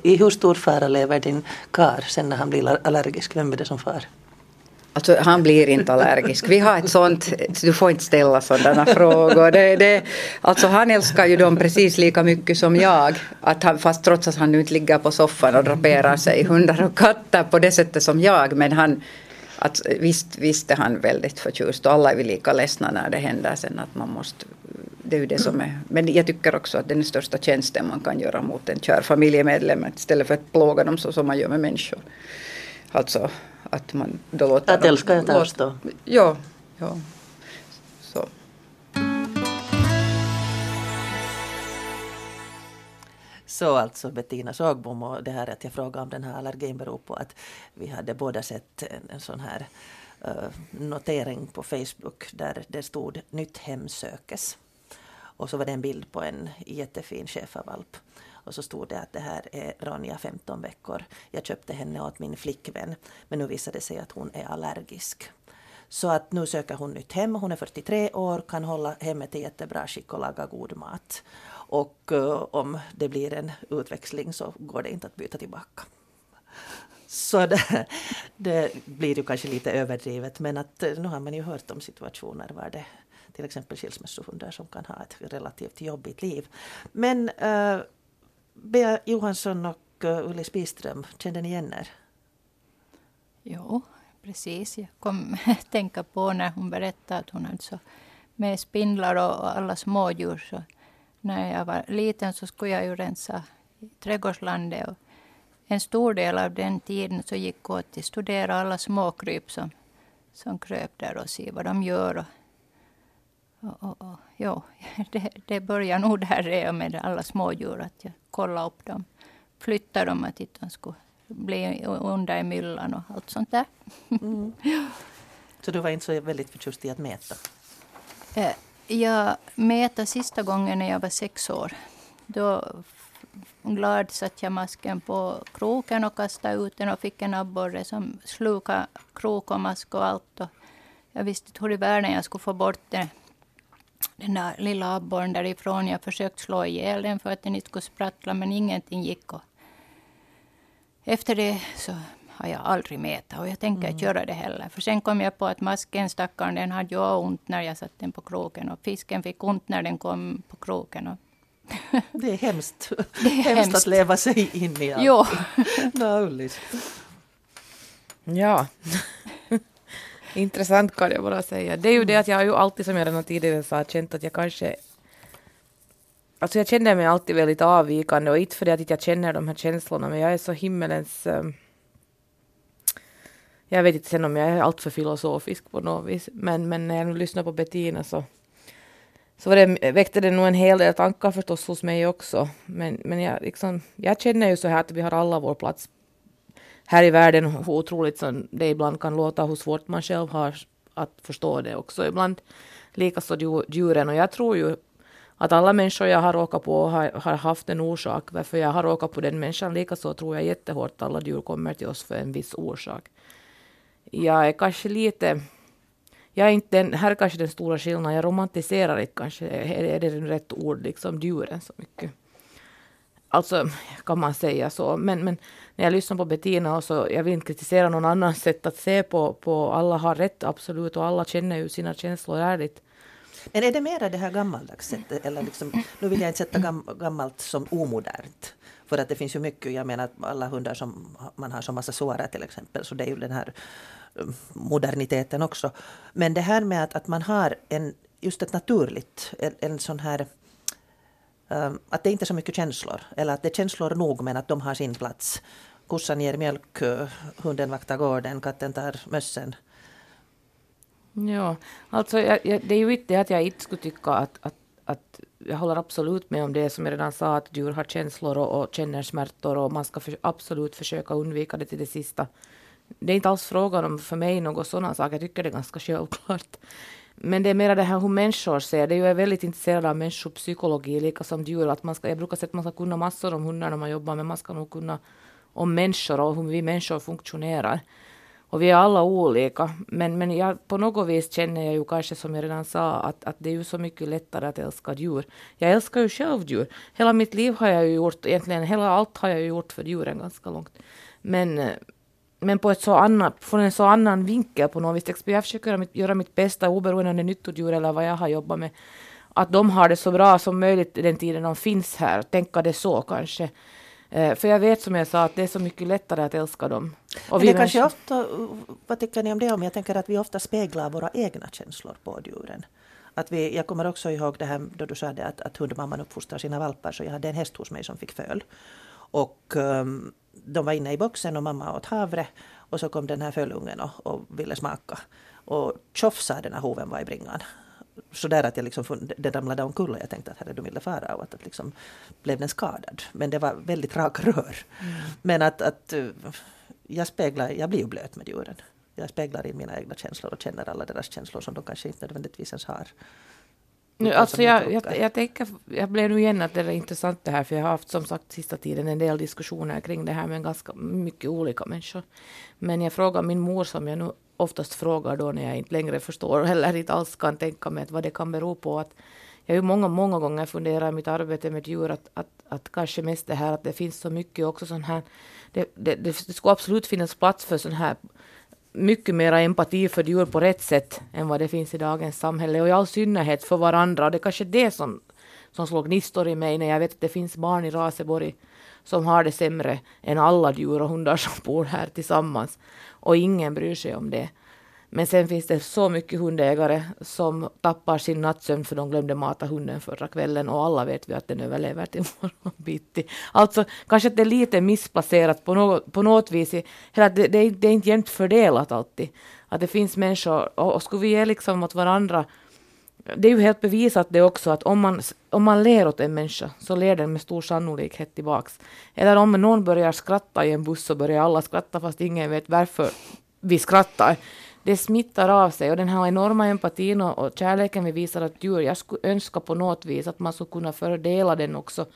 I hur stor fara lever din kar sen när han blir allergisk? Vem är det som far? Alltså han blir inte allergisk. Vi har ett sånt, du får inte ställa sådana frågor. Det, det, alltså han älskar ju dem precis lika mycket som jag. Att han, fast trots att han nu inte ligger på soffan och draperar sig hundar och katter på det sättet som jag. Men han, att, visst, visst är han väldigt förtjust och alla är vi lika ledsna när det händer sen att man måste det är ju det som är. Men jag tycker också att den största tjänsten man kan göra mot en kär familjemedlem istället för att plåga dem så som man gör med människor. Alltså att man då låter Att älska är att avstå. Ja, ja. Så. Så alltså Bettina Sågbom och det här att jag frågade om den här allergin beror på att vi hade båda sett en, en sån här uh, notering på Facebook där det stod nytt hem sökes. Och så var det en bild på en jättefin schäfervalp. Och så stod det att det här är Ronja, 15 veckor. Jag köpte henne åt min flickvän. Men nu visade det sig att hon är allergisk. Så att nu söker hon nytt hem. Hon är 43 år, kan hålla hemmet i jättebra skick och laga god mat. Och uh, om det blir en utväxling så går det inte att byta tillbaka. Så det, det, blir ju kanske lite överdrivet men att eh, nu har man ju hört om situationer var det till exempel skilsmässohundar som kan ha ett relativt jobbigt liv. Men uh, Bea Johansson och eh, Ullis Biström, kände ni igen er? Jo, precis. Jag kom att tänka på när hon berättade att hon hade så med spindlar och alla smådjur. Så när jag var liten så skulle jag ju rensa i trädgårdslandet. Och en stor del av den tiden så gick åt till att studera alla småkryp som, som kröp där och se vad de gör. Och och, och, och, ja, det, det börjar nog där med alla smådjur, att jag kollade upp dem. Flyttade dem att de skulle bli under i myllan och allt sånt där. Mm. Så du var inte så väldigt förtjust i att mäta? Eh, jag mätte sista gången när jag var sex år. Då glad satte jag masken på kroken och kastade ut den och fick en abborre som slukade krok och mask och allt. Och jag visste inte hur i världen jag skulle få bort den den där lilla abborren därifrån. Jag försökte slå ihjäl den för att den inte skulle sprattla, men ingenting gick. Och efter det så har jag aldrig mätat och jag tänker mm. inte göra det heller. För sen kom jag på att masken, stackaren, den hade ju ont när jag satte den på kroken och fisken fick ont när den kom på kroken. Och det är hemskt. Det är hemskt, hemskt att leva sig in i allt. No, ja. Intressant kan jag bara säga. Det är ju det att jag har ju alltid, som jag redan tidigare sa, känt att jag kanske Alltså jag känner mig alltid väldigt avvikande och inte för det att jag känner de här känslorna men jag är så himmelens... Um, jag vet inte sen om jag är alltför filosofisk på något vis men, men när jag nu lyssnar på Bettina så, så var det, väckte det nog en hel del tankar förstås hos mig också. Men, men jag, liksom, jag känner ju så här att vi har alla vår plats här i världen hur otroligt som det ibland kan låta, hur svårt man själv har att förstå det också ibland. Likaså djuren och jag tror ju att alla människor jag har råkat på har, har haft en orsak varför jag har råkat på den människan. Likaså tror jag jättehårt att alla djur kommer till oss för en viss orsak. Jag är kanske lite jag är inte den, här är kanske den stora skillnaden, jag romantiserar inte kanske, är, det rätt ord, liksom djuren så mycket. Alltså kan man säga så. Men, men när jag lyssnar på Bettina och så, jag vill inte kritisera någon annans sätt att se på, på alla har rätt absolut och alla känner ju sina känslor ärligt. Men är det mera det här gammaldags sättet, eller liksom, nu vill jag inte sätta gam, gammalt som omodernt. För att det finns ju mycket, jag menar alla hundar som man har som massa sårar till exempel, så det är ju den här um, moderniteten också. Men det här med att, att man har en, just ett naturligt, en, en sån här Ehm, att det inte är så mycket känslor, eller att det är känslor nog men att de har sin plats. kossan ger mjölk, eh, hunden vaktar gården, katten tar mössen. Alltså, ja, alltså jag, jag, det är ju inte det att jag inte skulle tycka att, att, att jag håller absolut med om det som jag redan sa, att djur har känslor och, och känner smärtor och man ska för, absolut försöka undvika det till det sista. Det är inte alls frågan om för mig något sådana saker, jag tycker det är ganska självklart. Men det är mer det här hur människor ser det. Jag är väldigt intresserad av människopsykologi, lika som djur. Att man ska, jag brukar säga att man ska kunna massor om hundar när man jobbar, men man ska nog kunna om människor och hur vi människor funktionerar. Och vi är alla olika. Men, men jag, på något vis känner jag ju kanske som jag redan sa att, att det är ju så mycket lättare att älska djur. Jag älskar ju själv djur. Hela mitt liv har jag ju gjort, egentligen hela allt har jag ju gjort för djuren ganska långt. Men, eh, men på ett så annat, från en så annan vinkel på något vis. Jag försöker göra mitt, göra mitt bästa oberoende om det är nyttodjur eller vad jag har jobbat med. Att de har det så bra som möjligt den tiden de finns här. Tänka det så kanske. Eh, för jag vet som jag sa att det är så mycket lättare att älska dem. Och Men det kanske ofta, vad tycker ni om det? Om jag tänker att vi ofta speglar våra egna känslor på djuren. Att vi, jag kommer också ihåg det här då du sa att, att hundmamman uppfostrar sina valpar. Så jag hade en häst hos mig som fick föl. Och um, de var inne i boxen och mamma åt havre. Och så kom den här fölungen och, och ville smaka. Och tjoff sa den här hoven var i bringan så där att jag liksom, det ramlade omkull och jag tänkte att herre, de ville fara och att, att liksom blev den skadad. Men det var väldigt raka rör. Mm. Men att, att eh, jag speglar, jag blir ju blöt med djuren. Jag speglar in mina egna känslor och känner alla deras känslor som de kanske inte nödvändigtvis ens har. Nu, alltså jag, jag, jag, tänker, jag blev nu igen att det är intressant det här, för jag har haft som sagt sista tiden en del diskussioner kring det här med ganska mycket olika människor. Men jag frågar min mor som jag nu oftast frågar då när jag inte längre förstår eller inte alls kan tänka mig vad det kan bero på. Att jag har ju många, många gånger funderat i mitt arbete med djur att, att, att kanske mest det här att det finns så mycket också sån här, det, det, det, skulle absolut finnas plats för sån här mycket mer empati för djur på rätt sätt än vad det finns i dagens samhälle och i all synnerhet för varandra. Och det är kanske det som, som slår gnistor i mig när jag vet att det finns barn i Raseborg som har det sämre än alla djur och hundar som bor här tillsammans. Och ingen bryr sig om det. Men sen finns det så mycket hundägare som tappar sin nattsömn för de glömde mata hunden förra kvällen och alla vet vi att den överlever till morgon bitti. Alltså kanske att det är lite missplacerat på något, på något vis. I, det, det, det är inte jämnt fördelat alltid. Att det finns människor och, och skulle vi ge liksom åt varandra det är ju helt bevisat det också att om man, om man ler åt en människa så ler den med stor sannolikhet tillbaks. Eller om någon börjar skratta i en buss så börjar alla skratta fast ingen vet varför vi skrattar. Det smittar av sig och den här enorma empatin och, och kärleken vi visar att djur, jag skulle önska på något vis att man skulle kunna fördela den också.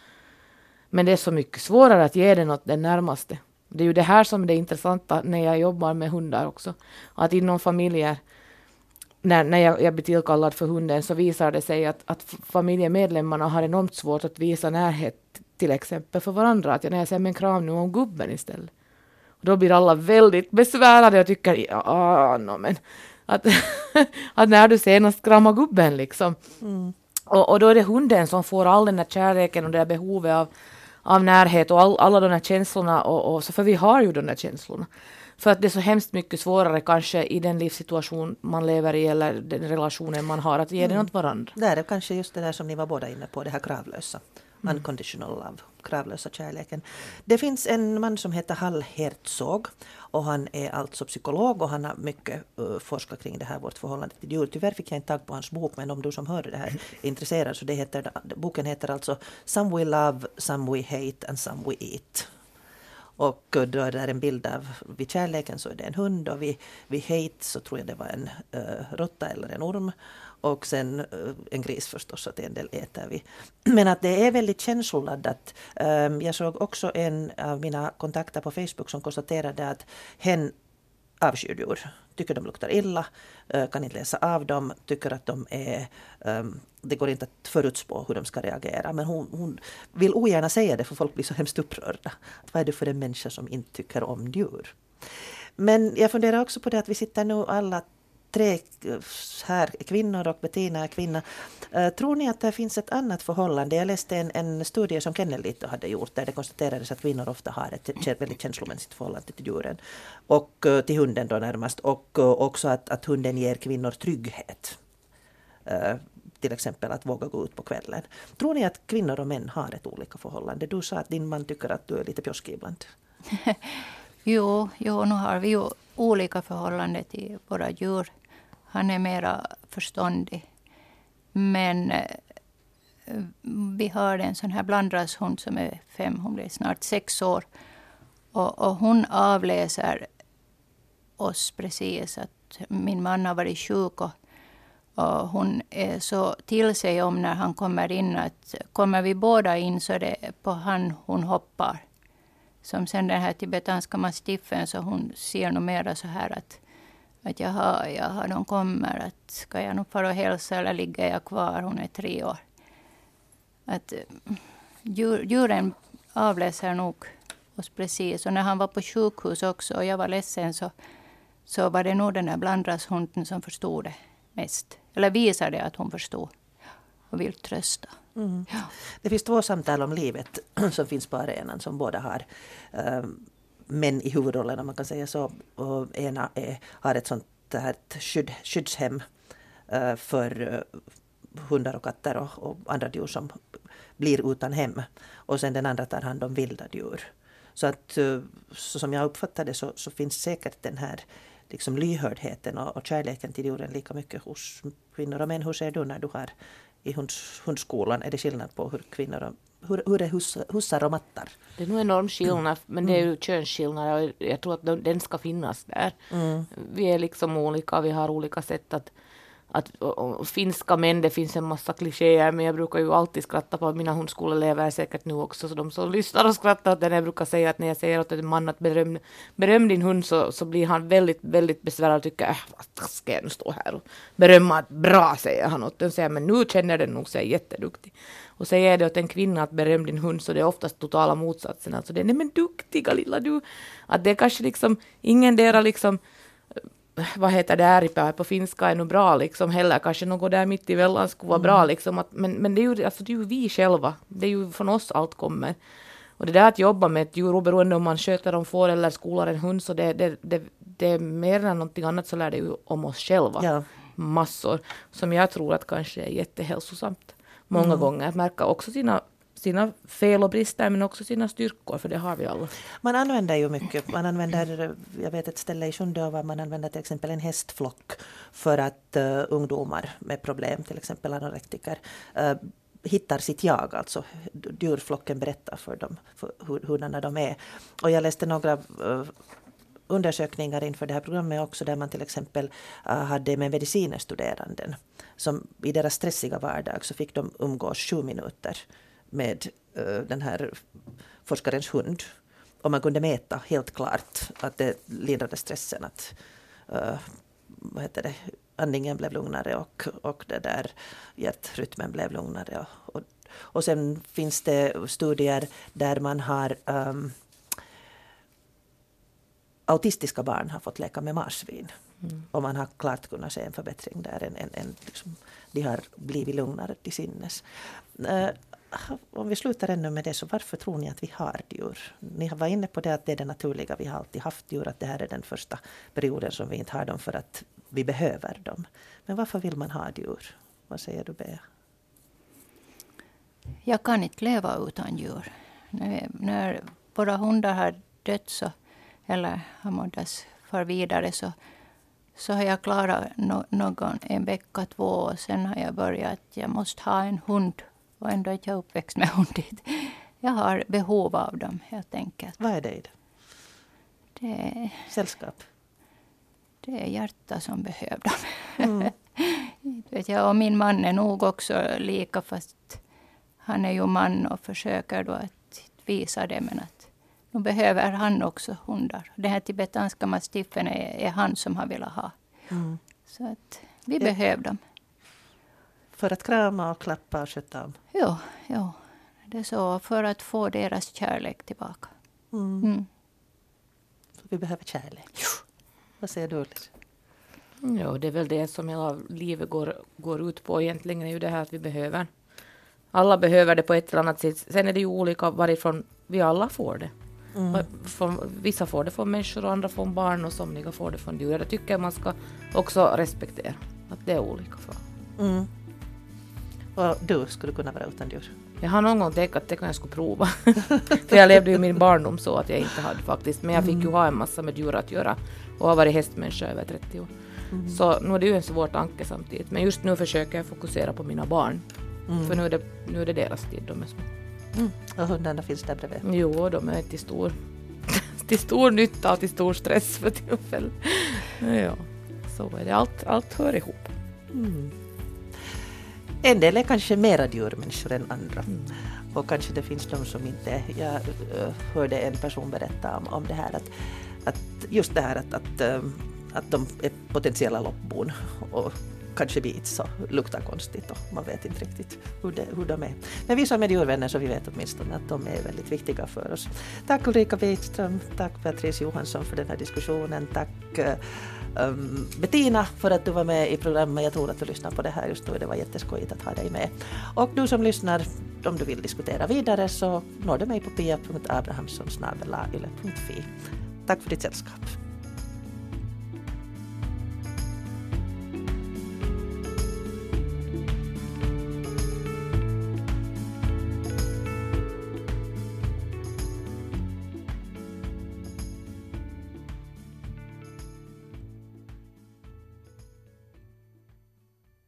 Men det är så mycket svårare att ge den åt den närmaste. Det är ju det här som är det intressanta när jag jobbar med hundar också. Att inom familjer när, när jag, jag blir tillkallad för hunden så visar det sig att, att familjemedlemmarna har enormt svårt att visa närhet till exempel för varandra. Att jag, när jag säger men kram nu om gubben istället. Och då blir alla väldigt besvärade och tycker ja, no, men att, att när du senast kramade gubben liksom. Mm. Och, och då är det hunden som får all den där kärleken och det där behovet av, av närhet och all, alla de där känslorna. Och, och, så för vi har ju de där känslorna. För att det är så hemskt mycket svårare kanske i den livssituation man lever i eller den relationen man har att ge mm. den åt varandra. Det är kanske just det där som ni var båda inne på, det här kravlösa. Mm. Unconditional love, kravlösa kärleken. Det finns en man som heter Hall Herzog och han är alltså psykolog och han har mycket uh, forskat kring det här, vårt förhållande till djur. Tyvärr fick jag inte tag på hans bok, men om du som hörde det här är intresserad så det heter, boken heter alltså Some we love, some we hate and some we eat. Och eh, då är det en bild av, vid kärleken så är det en hund och vid, vid hate så tror jag det var en uh, råtta eller en orm. Och sen eh, en gris förstås, att en del äter vi. Men att det är väldigt känsloladdat. Ehm, jag såg också en av mina kontakter på Facebook som konstaterade att hen avskyr djur, tycker de luktar illa, eh, kan inte läsa av dem, tycker att de är... Ehm, det går inte att förutspå hur de ska reagera. Men hon, hon, vill ogärna säga det för folk blir så hemskt upprörda. Vad är det för en människa som inte tycker om djur? Men jag funderar också på det att vi sitter nu alla tre eh, här kvinnor och Bettina är kvinna. Eh, tror ni att det finns ett annat förhållande? Jag läste en, en studie som Kennelito hade gjort där det konstaterades att kvinnor ofta har ett väldigt känslomässigt förhållande till djuren. Och eh, till hunden då närmast. Och också att, att hunden ger kvinnor trygghet. till exempel att våga gå ut på kvällen. Tror ni att kvinnor och män har ett olika förhållande? Du sa att din man tycker att du är lite pjoskig ibland. jo, jo, nu har vi ju olika förhållanden till våra djur. Han är mera förståndig. Men eh, vi har en sån här blandrashund som är fem, hon blir snart sex år. Och, och hon avläser oss precis. att Min man har varit sjuk och, och hon är så till sig om när han kommer in att kommer vi båda in så är det på han hon hoppar. Som sen den här tibetanska mastiffen så hon ser nog mera så här att att jaha, jaha, de kommer. Att ska jag nog fara och hälsa eller ligger jag kvar? Hon är tre år. Att djur, djuren avläser nog oss precis. Och när han var på sjukhus också och jag var ledsen så, så var det nog den där blandrashunden som förstod det mest. Eller visade att hon förstod och vill trösta. Mm. Ja. Det finns två samtal om livet som finns på arenan som båda har uh, män i huvudrollen om man kan säga så. Och ena är, har ett sånt här skydd, skyddshem uh, för uh, hundar och katter och, och, andra djur som blir utan hem. Och sen den andra tar hand om vilda djur. Så att eh, så som jag uppfattar det så, så finns säkert den här liksom lyhördheten och, och kärleken till djuren lika mycket hos kvinnor och män. Hur ser du när du har i hunds, hundskolan? Är det skillnad på hur kvinnor och hur, hur är hus, hussar och mattar? Det är nog enorm skillnad, men det är ju könsskillnad och jag tror att den ska finnas där. Mm. Vi är liksom olika, vi har olika sätt att att och, och, finska män, det finns en massa klichéer, men jag brukar ju alltid skratta på mina hundskoleelever säkert nu också, så de som lyssnar och skrattar åt den, jag brukar säga att när jag säger åt en man att beröm, beröm din hund så, så blir han väldigt, väldigt besvärad och tycker, äh, vad ska jag nu stå här och berömma, bra säger han åt den, säger men nu känner den nog sig jätteduktig. Och säger det åt en kvinna att beröm din hund så det är oftast totala motsatsen, alltså det är nej men duktiga lilla du, att det är kanske liksom ingen dera liksom vad heter det, ääripää på finska är nog bra liksom heller, kanske något där mitt emellan skulle vara bra mm. liksom, att, men, men det är, ju, alltså, det är ju vi själva, det är ju från oss allt kommer. Och det där att jobba med ett djur, oberoende om man sköter om får eller skolar en hund, så det, det, det, det är mer än någonting annat så lär det ju om oss själva. Ja. Massor, som jag tror att kanske är jättehälsosamt många mm. gånger. Att märka också sina sina fel och brister men också sina styrkor, för det har vi alla. Man använder ju mycket. Man använder, jag vet ett ställe i Sjundeåva, man använder till exempel en hästflock för att uh, ungdomar med problem, till exempel anorektiker, uh, hittar sitt jag, alltså djurflocken berättar för dem för hur, hurdana de är. Och jag läste några uh, undersökningar inför det här programmet också där man till exempel eh, hade med medicinstuderanden som i deras stressiga vardag så fick de umgås sju minuter med eh, den här forskarens hund. Och man kunde mäta helt klart att det lindrade stressen. Att, eh, vad heter det, andningen blev lugnare och, och det där hjärtrytmen blev lugnare. Och, och, och sen finns det studier där man har um, autistiska barn har fått leka med marsvin. Mm. Och man har klart kunnat se en förbättring där. En, en, en, liksom, de har blivit lugnare till sinnes. Uh, om vi slutar ännu med det, så varför tror ni att vi har djur? Ni var inne på det att det är det naturliga, vi har alltid haft djur, att det här är den första perioden som vi inte har dem för att vi behöver dem. Men varför vill man ha djur? Vad säger du Bea? Jag kan inte leva utan djur. När, när våra hundar har dött så, eller har mådats för vidare så, så har jag klarat no, någon, en vecka, två och sen har jag börjat att jag måste ha en hund och ändå är jag uppväxt med hundit. Jag har behov av dem helt enkelt. Vad är det i det? Det är, Sällskap? Det är hjärta som behöver dem. Mm. vet jag, och min man är nog också lika fast han är ju man och försöker då att visa det men att nu behöver han också hundar. Den här tibetanska mastiffen är, är han som har velat ha. Mm. Så att vi ja. behöver dem. För att krama och klappa och sköta om? Ja, ja. Det är så. För att få deras kärlek tillbaka. Mm. Mm. vi behöver kärlek. Vad säger du Ullis? Ja, det är väl det som hela livet går, går ut på egentligen, är ju det här att vi behöver. Alla behöver det på ett eller annat sätt. Sen är det ju olika varifrån vi alla får det. Mm. Från, vissa får det från människor och andra från barn och somliga får det från djur. Jag tycker man ska också respektera att det är olika. För. Mm. Och du skulle kunna vara utan djur? Jag har någon gång tänkt att det kan jag skulle prova. För jag levde ju min barndom så att jag inte hade faktiskt. Men jag fick ju ha en massa med djur att göra och har varit hästmänniska över 30 år. Mm. Så nu är det ju en svår tanke samtidigt. Men just nu försöker jag fokusera på mina barn. Mm. För nu är, det, nu är det deras tid, de är små. Mm. Och hundarna finns där bredvid? Jo, de är till stor, till stor nytta och till stor stress för tillfället. Ja, så är det. Allt, allt hör ihop. Mm. En del är kanske mera djurmänniskor än andra. Mm. Och kanske det finns de som inte... Jag uh, hörde en person berätta om, om det här att, att just det här att, att, uh, att de är potentiella loppbon och kanske bits och luktar konstigt och man vet inte riktigt hur, det, hur de är. Men vi som är djurvänner så vi vet åtminstone att de är väldigt viktiga för oss. Tack Ulrika Bitström, tack Beatrice Johansson för den här diskussionen, tack eh, um, Bettina för att du var med i programmet. Jag tror att du lyssnar på det här just nu. Det var jätteskojigt att ha dig med. Och du som lyssnar, om du vill diskutera vidare så når du mig på pia.abrahamssonsnabelayle.fi. Tack för ditt sällskap.